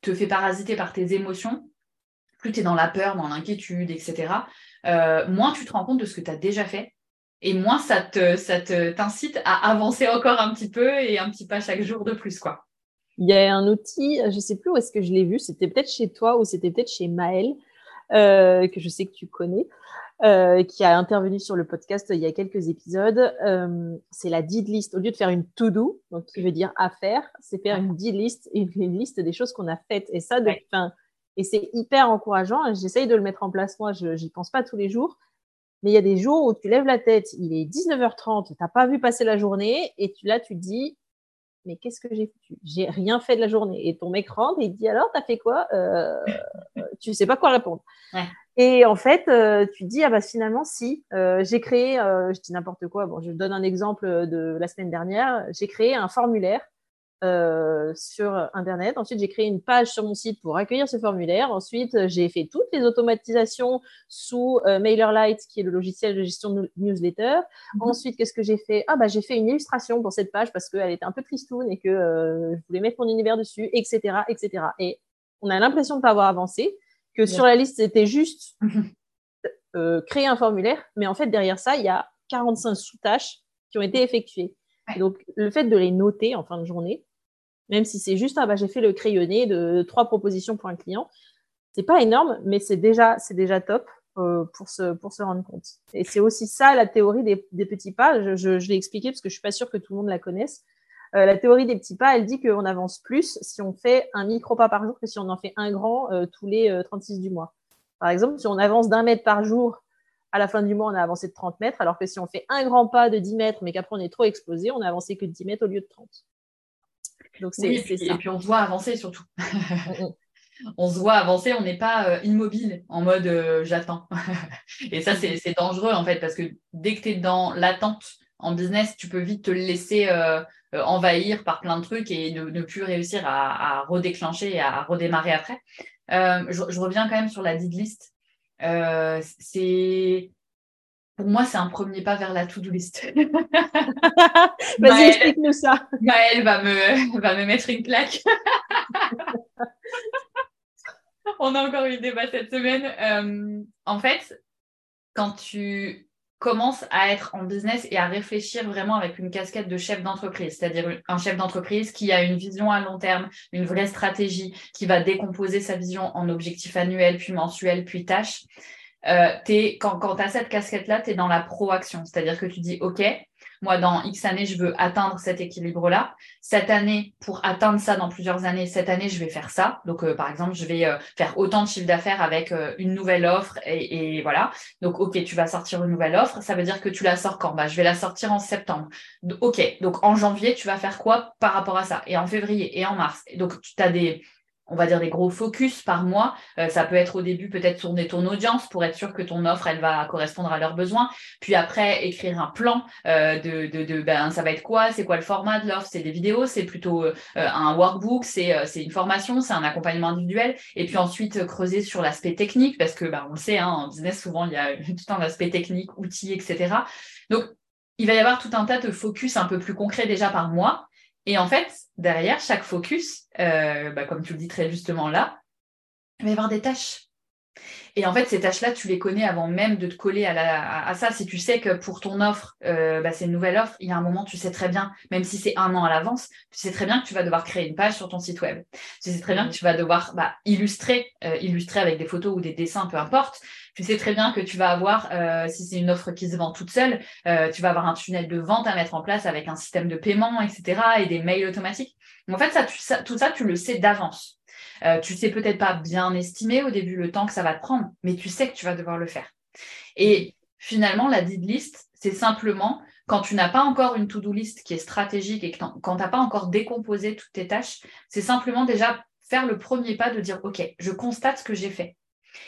te fais parasiter par tes émotions, plus tu es dans la peur, dans l'inquiétude, etc., euh, moins tu te rends compte de ce que tu as déjà fait et moins ça te ça t'incite à avancer encore un petit peu et un petit pas chaque jour de plus quoi. Il y a un outil, je ne sais plus où est-ce que je l'ai vu, c'était peut-être chez toi ou c'était peut-être chez Maël, euh, que je sais que tu connais, euh, qui a intervenu sur le podcast il y a quelques épisodes. Euh, c'est la did list. Au lieu de faire une to-do, donc qui veut dire à faire, c'est faire une did list, une, une liste des choses qu'on a faites. Et ça, de, et c'est hyper encourageant. J'essaye de le mettre en place moi, je n'y pense pas tous les jours. Mais il y a des jours où tu lèves la tête, il est 19h30, tu n'as pas vu passer la journée, et tu, là, tu te dis, mais qu'est-ce que j'ai foutu? J'ai rien fait de la journée. Et ton mec rentre et il dit alors, t'as fait quoi? Euh, Tu sais pas quoi répondre. Et en fait, euh, tu dis ah bah finalement si euh, j'ai créé, euh, je dis n'importe quoi. Bon, je donne un exemple de la semaine dernière. J'ai créé un formulaire euh, sur Internet. Ensuite, j'ai créé une page sur mon site pour accueillir ce formulaire. Ensuite, j'ai fait toutes les automatisations sous euh, MailerLite, qui est le logiciel de gestion de newsletter. Mhm. Ensuite, qu'est-ce que j'ai fait? Ah, bah, j'ai fait une illustration pour cette page parce qu'elle était un peu tristoune et que euh, je voulais mettre mon univers dessus, etc., etc. Et on a l'impression de ne pas avoir avancé, que sur la liste, c'était juste <laughs> mhm. créer un formulaire, mais en fait, derrière ça, il y a 45 sous-tâches qui ont été effectuées. Donc, le fait de les noter en fin de journée, même si c'est juste, ah bah, j'ai fait le crayonné de trois propositions pour un client. C'est pas énorme, mais c'est déjà, top euh, pour, se, rendre compte. Et c'est aussi ça la théorie des, petits pas. Je, l'ai expliqué parce que je suis pas sûre que tout le monde la connaisse. Euh, la théorie des petits pas, elle dit qu'on avance plus si on fait un micro pas par jour que si on en fait un grand euh, tous les 36 euh, du mois. Par exemple, si on avance d'un mètre par jour, à la fin du mois, on a avancé de 30 mètres, alors que si on fait un grand pas de 10 mètres, mais qu'après on est trop explosé, on a avancé que de 10 mètres au lieu de 30. Donc c'est ça. Et puis on se voit avancer surtout. <laughs> On se voit avancer, on n'est pas euh, immobile en mode euh, j'attends. <laughs> et ça, c'est dangereux en fait, parce que dès que tu es dans l'attente en business, tu peux vite te laisser euh, envahir par plein de trucs et ne, plus réussir à, redéclencher et à redémarrer après. Je, reviens quand même sur la did list. c'est pour moi, c'est un premier pas vers la to-do list. <laughs> <laughs> Vas-y, explique-nous ça. Maëlle va me, <laughs> va me mettre une claque. On a encore eu le débat cette semaine. Euh, en fait, quand tu commences à être en business et à réfléchir vraiment avec une casquette de chef d'entreprise, c'est-à-dire un chef d'entreprise qui a une vision à long terme, une vraie stratégie, qui va décomposer sa vision en objectifs annuels, puis mensuels, puis tâches, euh, quand, quand tu as cette casquette-là, tu es dans la proaction. C'est-à-dire que tu dis, OK, moi, dans X années, je veux atteindre cet équilibre-là. Cette année, pour atteindre ça dans plusieurs années, cette année, je vais faire ça. Donc, euh, par exemple, je vais euh, faire autant de chiffre d'affaires avec une nouvelle offre et, et, voilà. Donc, OK, tu vas sortir une nouvelle offre. Ça veut dire que tu la sors quand? Bah, Je vais la sortir en septembre. OK, donc en janvier, tu vas faire quoi par rapport à ça? Et en février et en mars. donc, tu as des on va dire des gros focus par mois. Euh, ça peut être au début peut-être tourner ton audience pour être sûr que ton offre elle va correspondre à leurs besoins. Puis après écrire un plan euh, de, de, ben ça va être quoi, c'est quoi le format de l'offre, c'est des vidéos, c'est plutôt euh, un workbook, c'est c'est une formation, c'est un accompagnement individuel. Et puis ensuite creuser sur l'aspect technique parce que ben, on le sait hein, en business souvent il y a <laughs> tout un aspect technique, outils, etc. Donc il va y avoir tout un tas de focus un peu plus concrets déjà par mois et en fait, derrière chaque focus, euh, bah, comme tu le dis très justement là, il va y avoir des tâches. Et en fait, ces tâches-là, tu les connais avant même de te coller à, ça. Si tu sais que pour ton offre, euh, bah, c'est une nouvelle offre, il y a un moment, tu sais très bien, même si c'est un an à l'avance, tu sais très bien que tu vas devoir créer une page sur ton site web. Tu sais très bien que tu vas devoir bah, illustrer, euh, illustrer avec des photos ou des dessins, peu importe. Tu sais très bien que tu vas avoir, euh, si c'est une offre qui se vend toute seule, tu vas avoir un tunnel de vente à mettre en place avec un système de paiement, etc. et des mails automatiques. En fait, ça, tout ça, tu le sais d'avance. Euh, tu sais peut-être pas bien estimer au début le temps que ça va te prendre, mais tu sais que tu vas devoir le faire. Et finalement, la did list, c'est simplement quand tu n'as pas encore une to-do list qui est stratégique et quand tu n'as pas encore décomposé toutes tes tâches, c'est simplement déjà faire le premier pas de dire, OK, je constate ce que j'ai fait.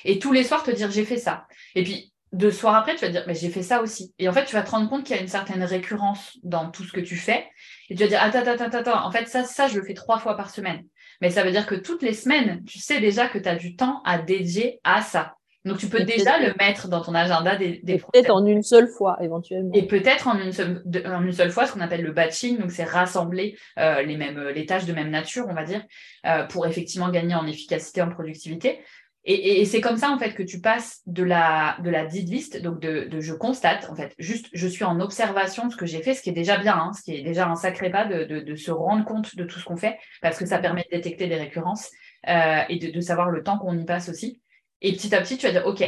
Et tous les soirs, te dire, j'ai fait ça. Et puis, deux soirs après, tu vas dire, mais j'ai fait ça aussi. Et en fait, tu vas te rendre compte qu'il y a une certaine récurrence dans tout ce que tu fais. Et tu vas dire, attends, attends, attends, attends. En fait, ça, ça, je le fais trois fois par semaine. Mais ça veut dire que toutes les semaines, tu sais déjà que tu as du temps à dédier à ça. Donc, tu peux déjà le mettre dans ton agenda des, des Peut-être en une seule fois, éventuellement. Et peut-être en, une seule, en une seule fois, ce qu'on appelle le batching. Donc, c'est rassembler euh, les, mêmes, les tâches de même nature, on va dire, euh, pour effectivement gagner en efficacité, en productivité. Et, c'est comme ça, en fait, que tu passes de la, de la did list, donc de, je constate, en fait, juste je suis en observation de ce que j'ai fait, ce qui est déjà bien, hein, ce qui est déjà un sacré pas de, de, se rendre compte de tout ce qu'on fait, parce que ça permet de détecter des récurrences euh, et de savoir le temps qu'on y passe aussi. Et petit à petit, tu vas dire, OK,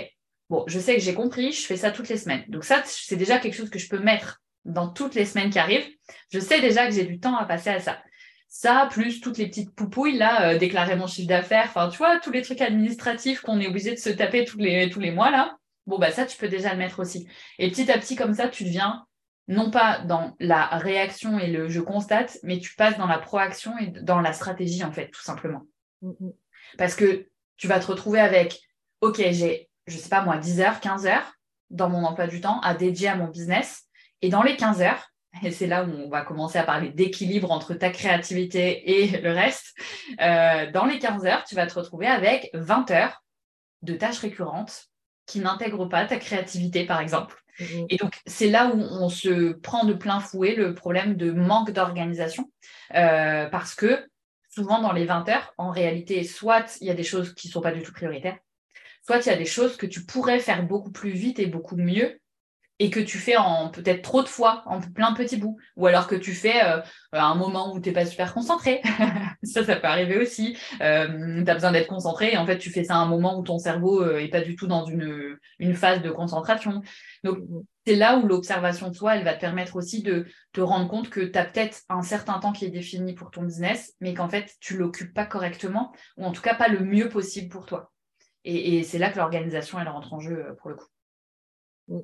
bon, je sais que j'ai compris, je fais ça toutes les semaines. Donc ça, c'est déjà quelque chose que je peux mettre dans toutes les semaines qui arrivent. Je sais déjà que j'ai du temps à passer à ça. Ça, plus toutes les petites poupouilles, là, euh, déclarer mon chiffre d'affaires, enfin, tu vois, tous les trucs administratifs qu'on est obligé de se taper tous les, tous les mois, là. Bon, bah, ça, tu peux déjà le mettre aussi. Et petit à petit, comme ça, tu deviens non pas dans la réaction et le je constate, mais tu passes dans la proaction et dans la stratégie, en fait, tout simplement. Parce que tu vas te retrouver avec OK, j'ai, je sais pas moi, 10 heures, 15 heures dans mon emploi du temps à dédier à mon business. Et dans les 15 heures, et c'est là où on va commencer à parler d'équilibre entre ta créativité et le reste, euh, dans les 15 heures, tu vas te retrouver avec 20 heures de tâches récurrentes qui n'intègrent pas ta créativité, par exemple. Mmh. Et donc, c'est là où on se prend de plein fouet le problème de manque d'organisation, euh, parce que souvent dans les 20 heures, en réalité, soit il y a des choses qui ne sont pas du tout prioritaires, soit il y a des choses que tu pourrais faire beaucoup plus vite et beaucoup mieux et que tu fais en peut-être trop de fois, en plein petits bouts, ou alors que tu fais euh, à un moment où tu n'es pas super concentré. <laughs> ça, ça peut arriver aussi. Euh, tu as besoin d'être concentré et en fait, tu fais ça à un moment où ton cerveau n'est euh, pas du tout dans une, phase de concentration. Donc, c'est là où l'observation de soi, elle va te permettre aussi de te rendre compte que tu as peut-être un certain temps qui est défini pour ton business, mais qu'en fait, tu l'occupes pas correctement, ou en tout cas pas le mieux possible pour toi. Et, c'est là que l'organisation, elle rentre en jeu euh, pour le coup.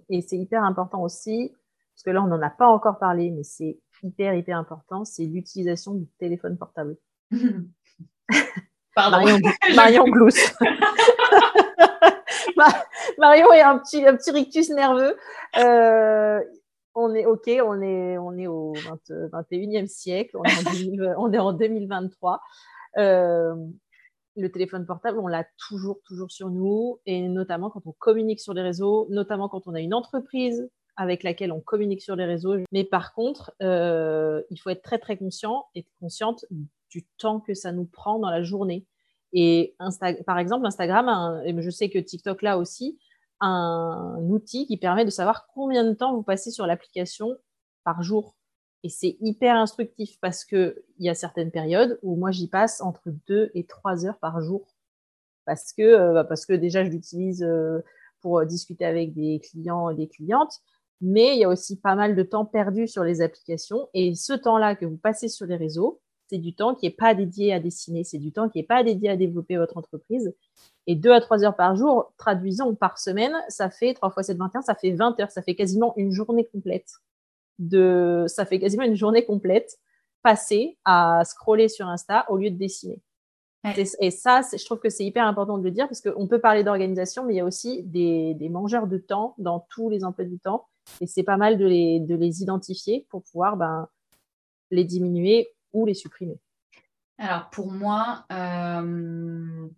Et c'est hyper important aussi, parce que là, on n'en a pas encore parlé, mais c'est hyper, hyper important, c'est l'utilisation du téléphone portable. <laughs> Pardon. Marion, <laughs> Marion glousse. <laughs> Marion est un petit, un petit rictus nerveux. Euh, on est OK, on est, on est au 21e siècle, on est en, on est en 2023. Euh, le téléphone portable, on l'a toujours, toujours sur nous, et notamment quand on communique sur les réseaux, notamment quand on a une entreprise avec laquelle on communique sur les réseaux. Mais par contre, euh, il faut être très, très conscient et consciente du temps que ça nous prend dans la journée. Et par exemple, Instagram, et je sais que TikTok là aussi, un outil qui permet de savoir combien de temps vous passez sur l'application par jour. Et c'est hyper instructif parce qu'il y a certaines périodes où moi j'y passe entre deux et trois heures par jour. Parce que, euh, bah, que déjà je l'utilise euh, pour discuter avec des clients et des clientes, mais il y a aussi pas mal de temps perdu sur les applications. Et ce temps-là que vous passez sur les réseaux, c'est du temps qui n'est pas dédié à dessiner, c'est du temps qui n'est pas dédié à développer votre entreprise. Et deux à trois heures par jour, traduisons par semaine, ça fait 3 fois 7, 21, ça fait 20 heures, ça fait quasiment une journée complète de, ça fait quasiment une journée complète passée à scroller sur Insta au lieu de dessiner. Et ça, je trouve que c'est hyper important de le dire parce qu'on peut parler d'organisation, mais il y a aussi des, mangeurs de temps dans tous les emplois du temps. Et c'est pas mal de les, de les identifier pour pouvoir ben, les diminuer ou les supprimer. Alors pour moi, euh,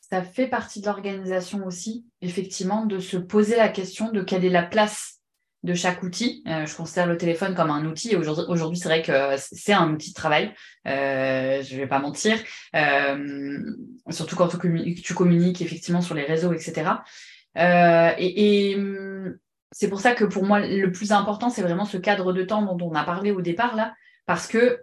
ça fait partie de l'organisation aussi, effectivement, de se poser la question de quelle est la place de chaque outil. Euh, je considère le téléphone comme un outil. Aujourd'hui, c'est vrai que c'est un outil de travail. Euh, je ne vais pas mentir. Euh, surtout quand tu communiques, effectivement sur les réseaux, etc. et, c'est pour ça que pour moi, le plus important, c'est vraiment ce cadre de temps dont on a parlé au départ là, parce que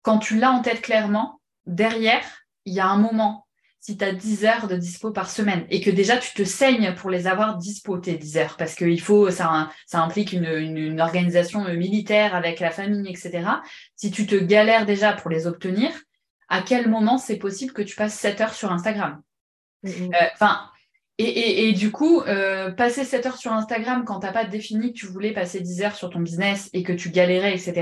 quand tu l'as en tête clairement, derrière, il y a un moment si tu as 10 heures de dispo par semaine et que déjà tu te saignes pour les avoir dispo tes 10 heures parce que il faut ça, ça implique une, organisation militaire avec la famille etc si tu te galères déjà pour les obtenir à quel moment c'est possible que tu passes 7 heures sur Instagram? Mm, mm. Euh, Et, du coup, euh, passer 7 heures sur Instagram quand tu n'as pas défini que tu voulais passer 10 heures sur ton business et que tu galérais, etc.,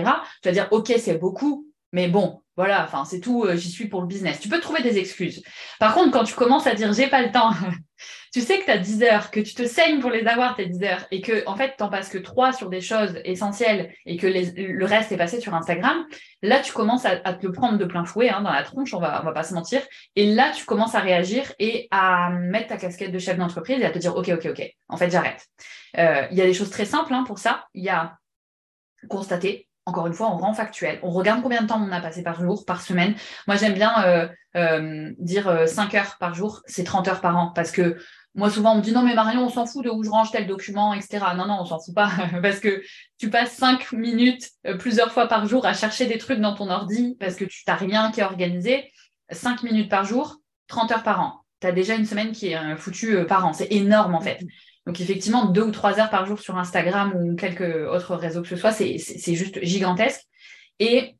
tu vas dire, OK, c'est beaucoup, mais bon, voilà, enfin, c'est tout, euh, j'y suis pour le business. Tu peux trouver des excuses. Par contre, quand tu commences à dire, j'ai pas le temps, <laughs> tu sais que tu as 10 heures, que tu te saignes pour les avoir, tes 10 heures, et que, en fait, tu n'en passes que 3 sur des choses essentielles et que le reste est passé sur Instagram, là, tu commences à, te le prendre de plein fouet, hein, dans la tronche, on va, on va pas se mentir. Et là, tu commences à réagir et à mettre ta casquette de chef d'entreprise et à te dire, OK, OK, OK, en fait, j'arrête. Euh, il y a des choses très simples hein, pour ça. Il y a constater, encore une fois, on rend factuel. On regarde combien de temps on a passé par jour, par semaine. Moi, j'aime bien euh, euh, dire 5 heures par jour, c'est 30 heures par an, parce que moi, souvent, on me dit non, mais Marion, on s'en fout de où je range tel document, etc. Non, non, on s'en fout pas <laughs> parce que tu passes cinq minutes euh, plusieurs fois par jour à chercher des trucs dans ton ordi parce que tu n'as rien qui est organisé. Cinq minutes par jour, 30 heures par an. Tu as déjà une semaine qui est euh, foutue euh, par an. C'est énorme, en fait. Donc, effectivement, deux ou trois heures par jour sur Instagram ou quelques autres réseaux que ce soit, c'est juste gigantesque. Et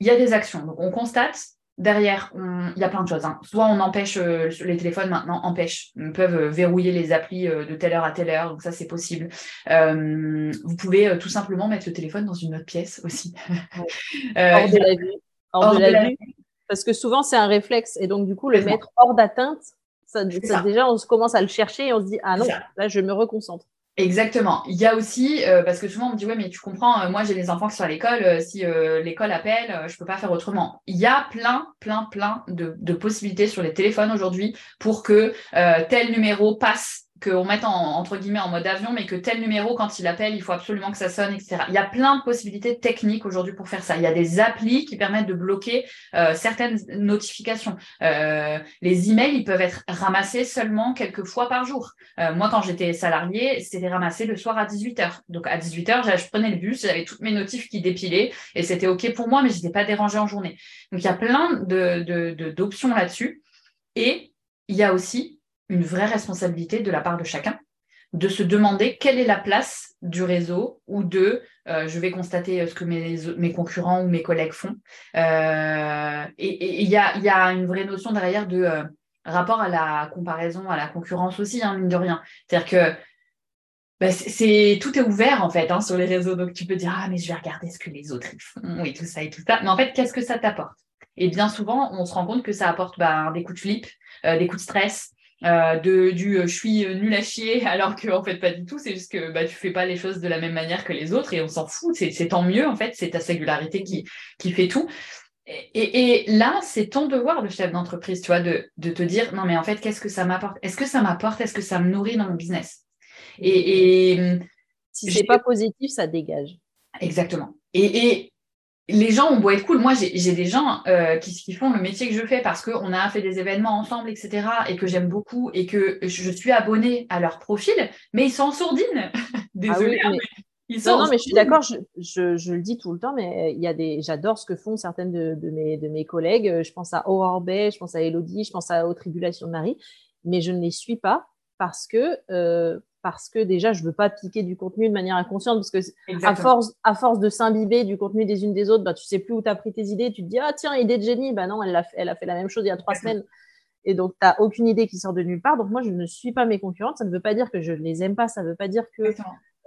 il y a des actions. Donc, on constate Derrière, il y a plein de choses. Hein. Soit on empêche, euh, les téléphones maintenant empêchent, ils peuvent euh, verrouiller les applis euh, de telle heure à telle heure, donc ça c'est possible. vous pouvez tout simplement mettre le téléphone dans une autre pièce aussi. <laughs> hors de la vue. Hors, de, la, vue. Parce que souvent c'est un réflexe et donc du coup le mettre hors d'atteinte, ça, déjà on commence à le chercher et on se dit ah non, là je me reconcentre. Exactement. Il y a aussi, euh, parce que souvent on me dit, ouais, mais tu comprends, euh, moi j'ai les enfants qui sont à l'école, euh, si l'école appelle, je peux pas faire autrement. Il y a plein, plein, plein de, de possibilités sur les téléphones aujourd'hui pour que tel numéro passe qu'on mette en, entre guillemets en mode avion, mais que tel numéro, quand il appelle, il faut absolument que ça sonne, etc. Il y a plein de possibilités techniques aujourd'hui pour faire ça. Il y a des applis qui permettent de bloquer euh, certaines notifications. Euh, les emails, ils peuvent être ramassés seulement quelques fois par jour. Euh, moi, quand j'étais salarié, c'était ramassé le soir à 18h. Donc à 18h, je prenais le bus, j'avais toutes mes notifs qui dépilaient et c'était OK pour moi, mais je n'étais pas dérangée en journée. Donc il y a plein d'options de, là-dessus. Et il y a aussi une vraie responsabilité de la part de chacun de se demander quelle est la place du réseau ou de euh, je vais constater euh, ce que mes, mes, concurrents ou mes collègues font. Euh, et il y a, y a, une vraie notion derrière de rapport à la comparaison, à la concurrence aussi, hein, mine de rien. C'est-à-dire que bah, c'est tout est ouvert en fait hein, sur les réseaux, donc tu peux dire ah mais je vais regarder ce que les autres font et tout ça et tout ça. Mais en fait, qu'est-ce que ça t'apporte? Et bien souvent, on se rend compte que ça apporte bah, des coups de flip, des coups de stress, euh, de, du euh, je suis nul à chier, <laughs> alors que en fait pas du tout, c'est juste que bah, tu fais pas les choses de la même manière que les autres et on s'en fout, c'est tant mieux en fait, c'est ta singularité qui, qui fait tout. Et, et, là, c'est ton devoir de chef d'entreprise, tu vois, de, de, te dire non mais en fait, qu'est-ce que ça m'apporte? Est-ce que ça m'apporte? Est-ce que ça me nourrit dans mon business? Et, et si c'est pas positif, ça dégage. Exactement. Et, et les gens ont beau être cool. Moi, j'ai des gens euh, qui, font le métier que je fais parce qu'on a fait des événements ensemble, etc. et que j'aime beaucoup et que je suis abonnée à leur profil, mais ils sont en sourdine. <laughs> Désolée. Ah hein, ils sont non, non, mais je suis d'accord, je, le dis tout le temps, mais il y a des, j'adore ce que font certaines de, mes, de mes collègues. Je pense à Aurore Bay, je pense à Elodie, je pense à Aux Tribulations de Marie, mais je ne les suis pas parce que euh, parce que déjà, je veux pas piquer du contenu de manière inconsciente, parce que à force, à force de s'imbiber du contenu des unes des autres, bah, tu sais plus où tu as pris tes idées, tu te dis, ah tiens, idée de génie, bah non, elle a, fait, elle a fait la même chose il y a trois semaines. Et donc, tu n'as aucune idée qui sort de nulle part. Donc, moi, je ne suis pas mes concurrentes. Ça ne veut pas dire que je ne les aime pas. Ça ne veut pas dire que,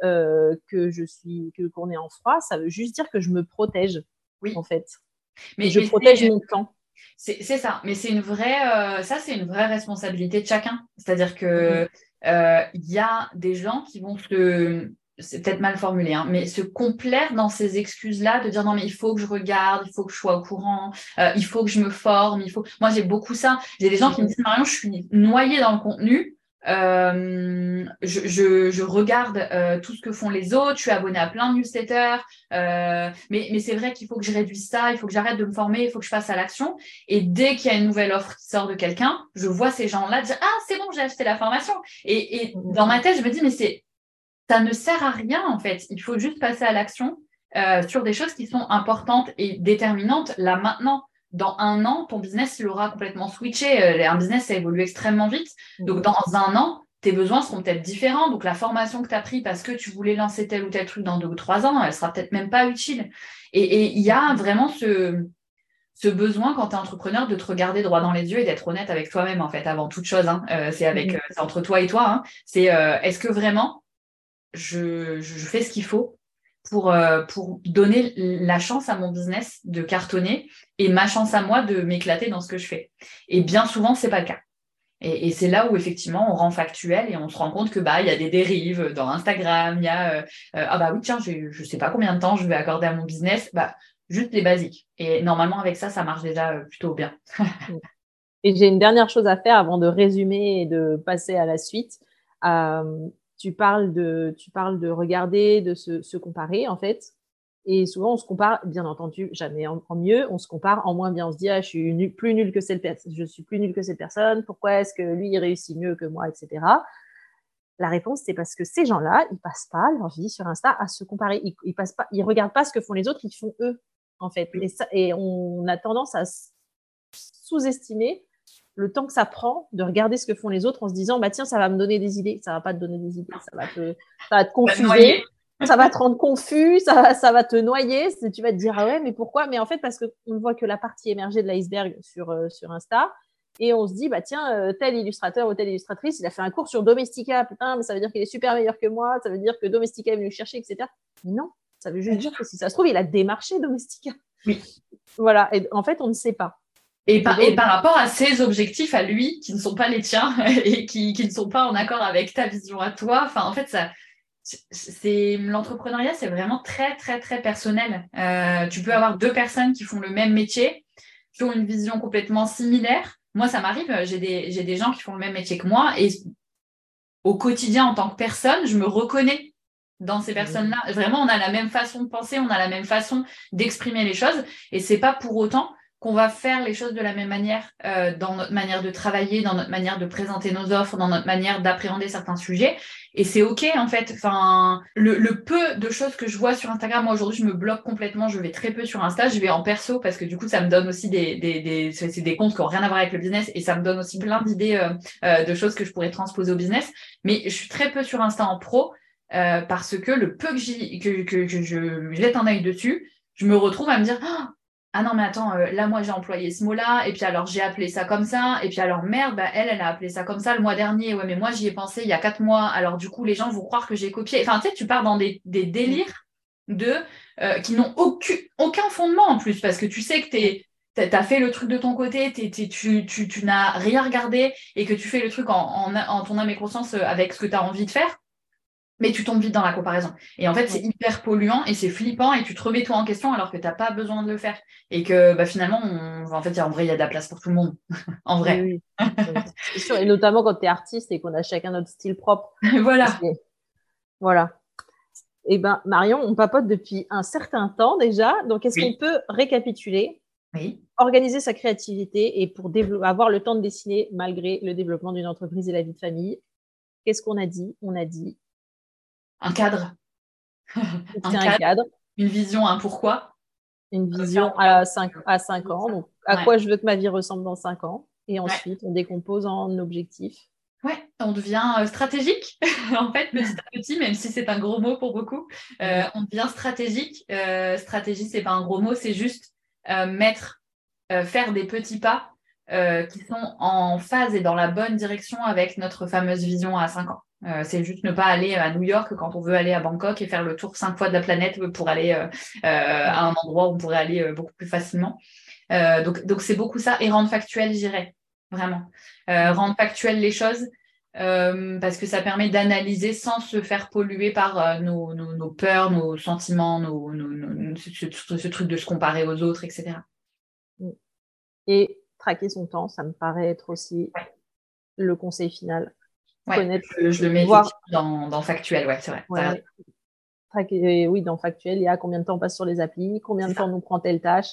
euh, que je suis, que, qu'on est en froid. Ça veut juste dire que je me protège, oui. en fait. Mais je protège mon camp. C'est, ça. Mais c'est une vraie, euh, ça, c'est une vraie responsabilité de chacun. C'est-à-dire que, il euh, y a des gens qui vont se, c'est peut-être mal formulé, hein, mais se complaire dans ces excuses-là, de dire non mais il faut que je regarde, il faut que je sois au courant, euh, il faut que je me forme, il faut. Moi j'ai beaucoup ça. J'ai des gens qui me disent Marion, je suis noyée dans le contenu, euh, je, regarde euh, tout ce que font les autres, je suis abonnée à plein de newsletters, euh, mais, c'est vrai qu'il faut que je réduise ça, il faut que j'arrête de me former, il faut que je fasse à l'action. Et dès qu'il y a une nouvelle offre qui sort de quelqu'un, je vois ces gens-là dire Ah, c'est bon, j'ai acheté la formation. Et, et, dans ma tête, je me dis Mais c'est ça ne sert à rien en fait. Il faut juste passer à l'action sur des choses qui sont importantes et déterminantes là maintenant dans un an, ton business, il aura complètement switché. Euh, un business, ça évolue extrêmement vite. Donc, dans un an, tes besoins seront peut-être différents. Donc, la formation que tu as pris parce que tu voulais lancer tel ou tel truc dans deux ou trois ans, elle sera peut-être même pas utile. Et il y a vraiment ce, ce besoin quand tu es entrepreneur de te regarder droit dans les yeux et d'être honnête avec toi-même en fait avant toute chose. Hein. Euh, c'est avec mm. euh, entre toi et toi. Hein. C'est euh, est-ce que vraiment je, fais ce qu'il faut pour, pour donner la chance à mon business de cartonner et ma chance à moi de m'éclater dans ce que je fais. Et bien souvent c'est pas le cas. Et, c'est là où effectivement on rend factuel et on se rend compte que bah il y a des dérives dans Instagram, il y a ah bah oui tiens je, je sais pas combien de temps je vais accorder à mon business, bah juste les basiques. Et normalement, avec ça, ça marche déjà euh, plutôt bien. <laughs> et j'ai une dernière chose à faire avant de résumer et de passer à la suite. Euh, tu, parles de, tu parles de regarder, de se, comparer, en fait. Et souvent, on se compare, bien entendu, jamais en, mieux, on se compare en moins bien. On se dit, ah, je suis plus nul que cette personne, je suis plus nul que cette personne, pourquoi est-ce que lui, il réussit mieux que moi, etc. La réponse, c'est parce que ces gens-là, ils passent pas leur vie sur Insta à se comparer. Ils, ils passent pas, ils regardent pas ce que font les autres, ils font eux en fait. Et, on a tendance à sous-estimer le temps que ça prend de regarder ce que font les autres en se disant bah tiens ça va me donner des idées ça va pas te donner des idées ça va te ça va te <laughs> confuser ça va te rendre confus ça va, ça va te noyer tu vas te dire ah ouais mais pourquoi? Mais en fait parce qu'on ne voit que la partie émergée de l'iceberg sur euh, sur Insta et on se dit bah tiens euh, tel illustrateur ou telle illustratrice il a fait un cours sur Domestika putain mais ça veut dire qu'il est super meilleur que moi ça veut dire que Domestika est venu chercher etc mais non ça veut juste dire que si ça se trouve, il a démarché Domestika. Oui. Voilà. Et en fait, on ne sait pas. Et par, et par, rapport à ses objectifs à lui, qui ne sont pas les tiens <laughs> et qui, qui ne sont pas en accord avec ta vision à toi, enfin, en fait, ça, c'est l'entrepreneuriat, c'est vraiment très, très, très personnel. Euh, tu peux avoir deux personnes qui font le même métier, qui ont une vision complètement similaire. Moi, ça m'arrive, j'ai des, j'ai des gens qui font le même métier que moi et au quotidien, en tant que personne, je me reconnais dans ces personnes-là. Vraiment, on a la même façon de penser, on a la même façon d'exprimer les choses. Et c'est pas pour autant qu'on va faire les choses de la même manière euh, dans notre manière de travailler, dans notre manière de présenter nos offres, dans notre manière d'appréhender certains sujets. Et c'est OK, en fait. Enfin, le, peu de choses que je vois sur Instagram, moi aujourd'hui, je me bloque complètement. Je vais très peu sur Insta. Je vais en perso parce que du coup, ça me donne aussi des, des, des, c'est des comptes qui n'ont rien à voir avec le business et ça me donne aussi plein d'idées euh, euh, de choses que je pourrais transposer au business. Mais je suis très peu sur Insta en pro parce que le peu que, que, que, je jette un œil dessus, je me retrouve à me dire oh, ah non mais attends euh, là moi j'ai employé ce mot-là et puis alors j'ai appelé ça comme ça et puis alors merde bah, elle elle a appelé ça comme ça le mois dernier. Ouais mais moi j'y ai pensé il y a quatre mois. Alors du coup les gens vont croire que j'ai copié. Enfin tu sais tu pars dans des, délires de euh, qui n'ont aucun, fondement en plus parce que tu sais que tu as fait le truc de ton côté, tu, tu, tu n'as rien regardé et que tu fais le truc en, ton âme et conscience avec ce que tu as envie de faire mais tu tombes vite dans la comparaison. Et en fait, c'est hyper polluant et c'est flippant et tu te remets toi en question alors que tu n'as pas besoin de le faire. Et que bah, finalement, en fait, en vrai, il y a de la place pour tout le monde. <laughs> en vrai. Oui, <laughs> Et notamment quand tu es artiste et qu'on a chacun notre style propre. <laughs> voilà. Voilà. Eh bien, Marion, on papote depuis un certain temps déjà. Donc, est-ce qu'on peut récapituler oui. Organiser sa créativité et pour avoir le temps de dessiner malgré le développement d'une entreprise et la vie de famille? Qu'est-ce qu'on a dit? On a dit un cadre. un, cadre, Une vision, un pourquoi. Une vision à 5 à cinq ans. Donc, à quoi je veux que ma vie ressemble dans 5 ans? Et ensuite, on décompose en objectifs. Ouais, on devient euh, stratégique, <laughs> en fait, petit à <laughs> petit, même si c'est un gros mot pour beaucoup. Euh, on devient stratégique. Euh, stratégie, c'est pas un gros mot, c'est juste mettre, faire des petits pas qui sont en phase et dans la bonne direction avec notre fameuse vision à 5 ans. Euh, c'est juste ne pas aller à New York quand on veut aller à Bangkok et faire le tour cinq fois de la planète pour aller euh, euh, à un endroit où on pourrait aller beaucoup plus facilement. donc, donc c'est beaucoup ça et rendre factuel, j'irais vraiment. rendre factuel les choses parce que ça permet d'analyser sans se faire polluer par nos, nos, peurs, nos sentiments, nos, ce, truc de se comparer aux autres, etc. Et traquer son temps, ça me paraît être aussi le conseil final je, le mets dans, dans, factuel, ouais, c'est vrai. oui, dans factuel, il y a combien de temps on passe sur les applis, combien de temps nous prend telle tâche.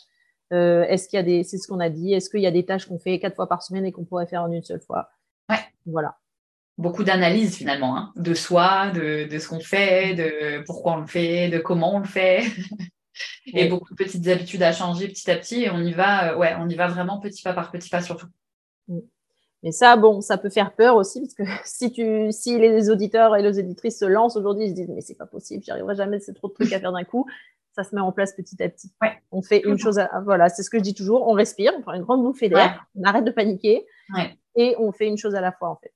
Euh, est-ce qu'il y a des, c'est ce qu'on a dit, est-ce qu'il y a des tâches qu'on fait quatre fois par semaine et qu'on pourrait faire en une seule fois? Ouais. Voilà. Beaucoup d'analyse finalement, hein, de soi, de, de ce qu'on fait, de pourquoi on le fait, de comment on le fait. <laughs> et beaucoup de petites habitudes à changer petit à petit et on y va, euh, ouais, on y va vraiment petit pas par petit pas surtout. Mm. Mais ça, bon, ça peut faire peur aussi, parce que <laughs> si, tu, si les auditeurs et les auditrices se lancent aujourd'hui, ils se disent, mais c'est pas possible, j'y arriverai jamais, c'est trop de trucs à faire d'un coup. ça se met en place petit à petit. On fait une chose, à, voilà, c'est ce que je dis toujours, on respire, on prend une grande bouffée d'air, on arrête de paniquer et on fait une chose à la fois en fait.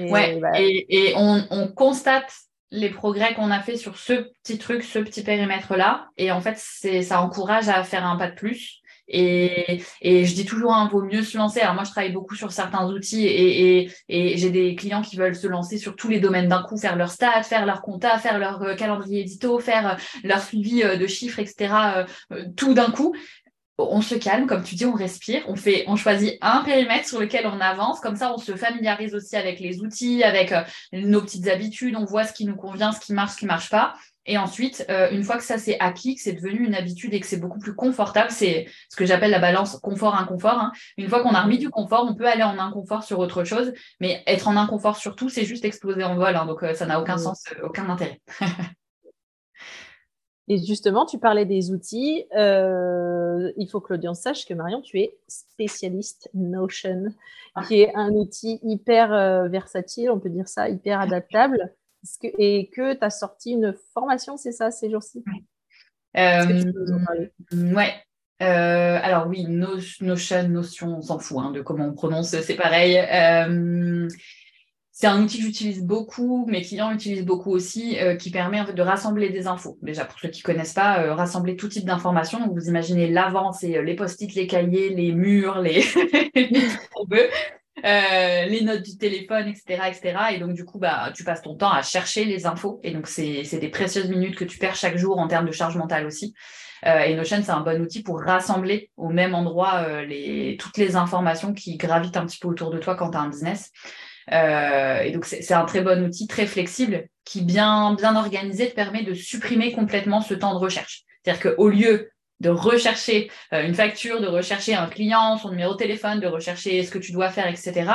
Et, ouais. Bah, et, on, constate les progrès qu'on a fait sur ce petit truc, ce petit périmètre-là. Et en fait, c'est, ça encourage à faire un pas de plus. Et, je dis toujours, il hein, vaut mieux se lancer. Alors moi, je travaille beaucoup sur certains outils et, et, j'ai des clients qui veulent se lancer sur tous les domaines d'un coup, faire leur stats, faire leur compta, faire leur euh, calendrier édito, faire euh, leur suivi euh, de chiffres, etc. tout d'un coup on se calme, comme tu dis, on respire, on fait, on choisit un périmètre sur lequel on avance, comme ça on se familiarise aussi avec les outils, avec euh, nos petites habitudes, on voit ce qui nous convient, ce qui marche, ce qui marche pas. Et ensuite, euh, une fois que ça s'est acquis, que c'est devenu une habitude et que c'est beaucoup plus confortable, c'est ce que j'appelle la balance confort-inconfort. Hein. Une fois qu'on a remis du confort, on peut aller en inconfort sur autre chose, mais être en inconfort sur tout, c'est juste exploser en vol, hein. donc euh, ça n'a aucun sens, aucun intérêt. <laughs> Et justement, tu parlais des outils. Euh, il faut que l'audience sache que Marion, tu es spécialiste Notion, ah. qui est un outil hyper euh, versatile, on peut dire ça, hyper adaptable. et que tu as sorti une formation, c'est ça, ces jours-ci? Euh, Ouais. alors oui, Notion, Notion, on s'en fout hein, de comment on prononce, c'est pareil. C'est un outil que j'utilise beaucoup, mes clients utilisent beaucoup aussi, euh, qui permet en fait de rassembler des infos. Déjà, pour ceux qui connaissent pas, euh, rassembler tout type d'informations. Vous imaginez l'avant, c'est euh, les post-it, les cahiers, les murs, les, <laughs> les notes du téléphone, etc., etc. Et donc, du coup, bah, tu passes ton temps à chercher les infos. Et donc, c'est des précieuses minutes que tu perds chaque jour en termes de charge mentale aussi. et Notion, c'est un bon outil pour rassembler au même endroit les, toutes les informations qui gravitent un petit peu autour de toi quand tu as un business. Euh, et donc, c'est un très bon outil, très flexible, qui, bien, bien organisé, permet de supprimer complètement ce temps de recherche. C'est-à-dire qu'au lieu de rechercher euh, une facture, de rechercher un client, son numéro de téléphone, de rechercher ce que tu dois faire, etc.,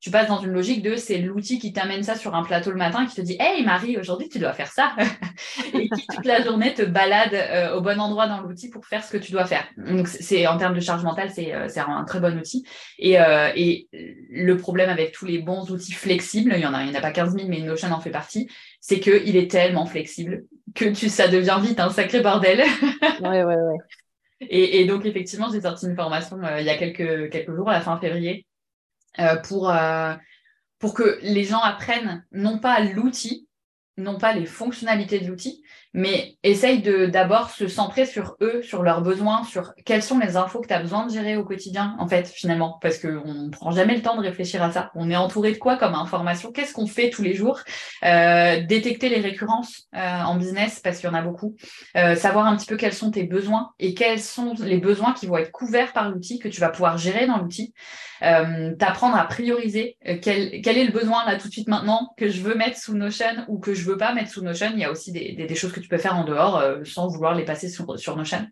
tu passes dans une logique de c'est l'outil qui t'amène ça sur un plateau le matin, qui te dit Hey Marie, aujourd'hui tu dois faire ça. <laughs> et qui toute la journée te balade euh, au bon endroit dans l'outil pour faire ce que tu dois faire. Donc c'est en termes de charge mentale, c'est euh, un très bon outil. Et, euh, et, le problème avec tous les bons outils flexibles, il y en a, il n'y en a pas 15 000, mais Notion en fait partie, c'est qu'il est tellement flexible que tu, ça devient vite un sacré bordel. <laughs> ouais, ouais, ouais. Et, et donc effectivement, j'ai sorti une formation il y a quelques, quelques jours, à la fin février, euh, pour, euh, pour que les gens apprennent non pas l'outil, non pas les fonctionnalités de l'outil, mais essaye de d'abord se centrer sur eux, sur leurs besoins, sur quelles sont les infos que tu as besoin de gérer au quotidien, en fait, finalement, parce qu'on ne prend jamais le temps de réfléchir à ça. On est entouré de quoi comme information? Qu'est-ce qu'on fait tous les jours? Euh, Détecter les récurrences euh, en business, parce qu'il y en a beaucoup. Euh, savoir un petit peu quels sont tes besoins et quels sont les besoins qui vont être couverts par l'outil, que tu vas pouvoir gérer dans l'outil. T'apprendre à prioriser quel, quel est le besoin là tout de suite maintenant que je veux mettre sous Notion ou que je veux pas mettre sous Notion. Il y a aussi des, des, des choses que tu peux faire en dehors euh, sans vouloir les passer sur, sur chaînes.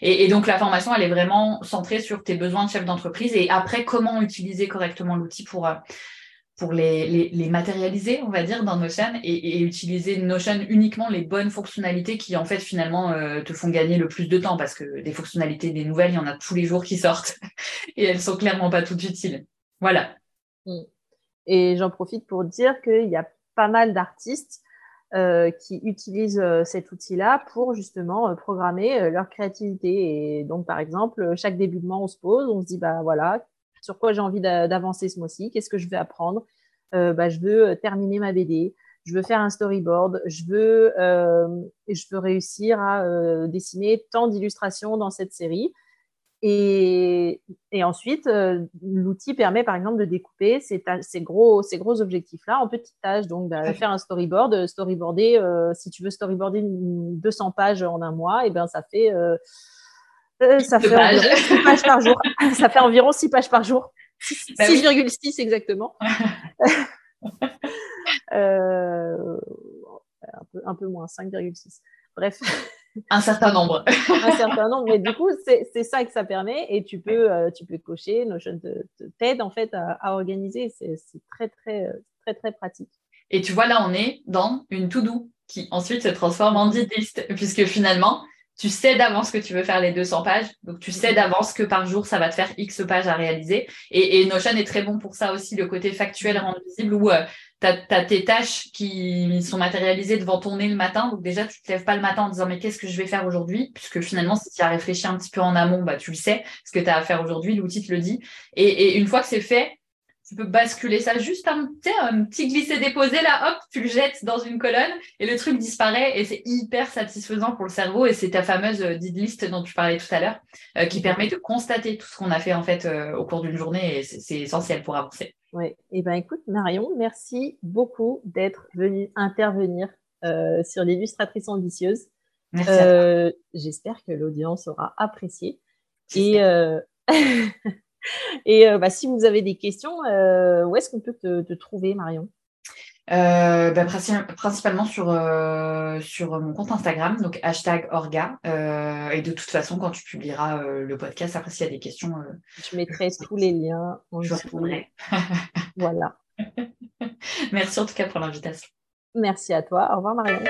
Et, donc la formation, elle est vraiment centrée sur tes besoins de chef d'entreprise et après comment utiliser correctement l'outil pour, euh, pour les, les, matérialiser, on va dire, dans Notion et, et utiliser Notion uniquement les bonnes fonctionnalités qui en fait finalement euh, te font gagner le plus de temps parce que des fonctionnalités, des nouvelles, il y en a tous les jours qui sortent <laughs> et elles sont clairement pas toutes utiles. Voilà. Mm. Et j'en profite pour dire qu'il y a pas mal d'artistes euh, qui utilisent euh, cet outil-là pour justement euh, programmer leur créativité. Et donc, par exemple, chaque début de mois, on se pose, on se dit, bah voilà, sur quoi j'ai envie d'avancer ce mois-ci, qu'est-ce que je vais apprendre? Bah, Je veux terminer ma BD, je veux faire un storyboard, je veux, je veux réussir à dessiner tant d'illustrations dans cette série. Et, ensuite, euh, l'outil permet par exemple de découper ces, gros, ces gros objectifs-là en petites tâches. Donc, bah, faire un storyboard, euh, storyboarder, euh, si tu veux storyboarder 200 pages en un mois, et ben ça fait, <laughs> ça fait environ 6 pages par jour. ça fait environ 6 pages par jour. 6,6 bah exactement. <laughs> un, peu, un peu moins, 5,6. Bref. Un certain nombre. un certain nombre. Mais du coup, c'est ça que ça permet et tu peux, euh, tu peux cocher. Notion t'aide en fait à, organiser. C'est très, très, très, très pratique. Et tu vois, là, on est dans une to-do qui ensuite se transforme en dit list puisque finalement, tu sais d'avance que tu veux faire les 200 pages. Donc, tu sais d'avance que par jour, ça va te faire X pages à réaliser. Et, Notion est très bon pour ça aussi, le côté factuel rendu visible où euh, as, tes tâches qui sont matérialisées devant ton nez le matin. Donc déjà, tu ne te lèves pas le matin en disant mais qu'est-ce que je vais faire aujourd'hui? Puisque finalement, si tu as réfléchi un petit peu en amont, bah, tu le sais, ce que tu as à faire aujourd'hui, l'outil te le dit. Et, une fois que c'est fait, tu peux basculer ça juste un, un petit glisser-déposer là, hop, tu le jettes dans une colonne et le truc disparaît et c'est hyper satisfaisant pour le cerveau et c'est ta fameuse euh, did list dont tu parlais tout à l'heure euh, qui permet de constater tout ce qu'on a fait en fait euh, au cours d'une journée et c'est essentiel pour avancer. Oui, et eh ben écoute Marion, merci beaucoup d'être venue intervenir sur l'illustratrice ambitieuse. J'espère que l'audience aura apprécié. Et, <laughs> <laughs> et bah, si vous avez des questions, où est-ce qu'on peut te, trouver, Marion? Bah, principalement sur, sur mon compte Instagram, donc hashtag Orga. et de toute façon, quand tu publieras le podcast, après s'il y a des questions. je mettrai tous les liens. je répondrai. <laughs> <laughs> voilà. Merci en tout cas pour l'invitation. Merci à toi. Au revoir Marion.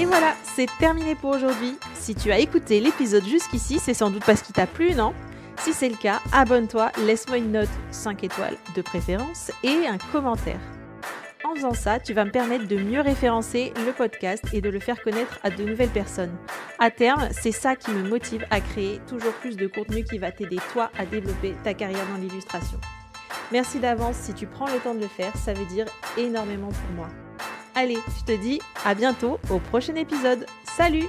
Et voilà, c'est terminé pour aujourd'hui. Si tu as écouté l'épisode jusqu'ici, c'est sans doute parce qu'il t'a plu, non? Si c'est le cas, abonne-toi, laisse-moi une note 5 étoiles de préférence et un commentaire. En faisant ça, tu vas me permettre de mieux référencer le podcast et de le faire connaître à de nouvelles personnes. À terme, c'est ça qui me motive à créer toujours plus de contenu qui va t'aider toi à développer ta carrière dans l'illustration. Merci d'avance si tu prends le temps de le faire, ça veut dire énormément pour moi. Allez, je te dis à bientôt au prochain épisode. Salut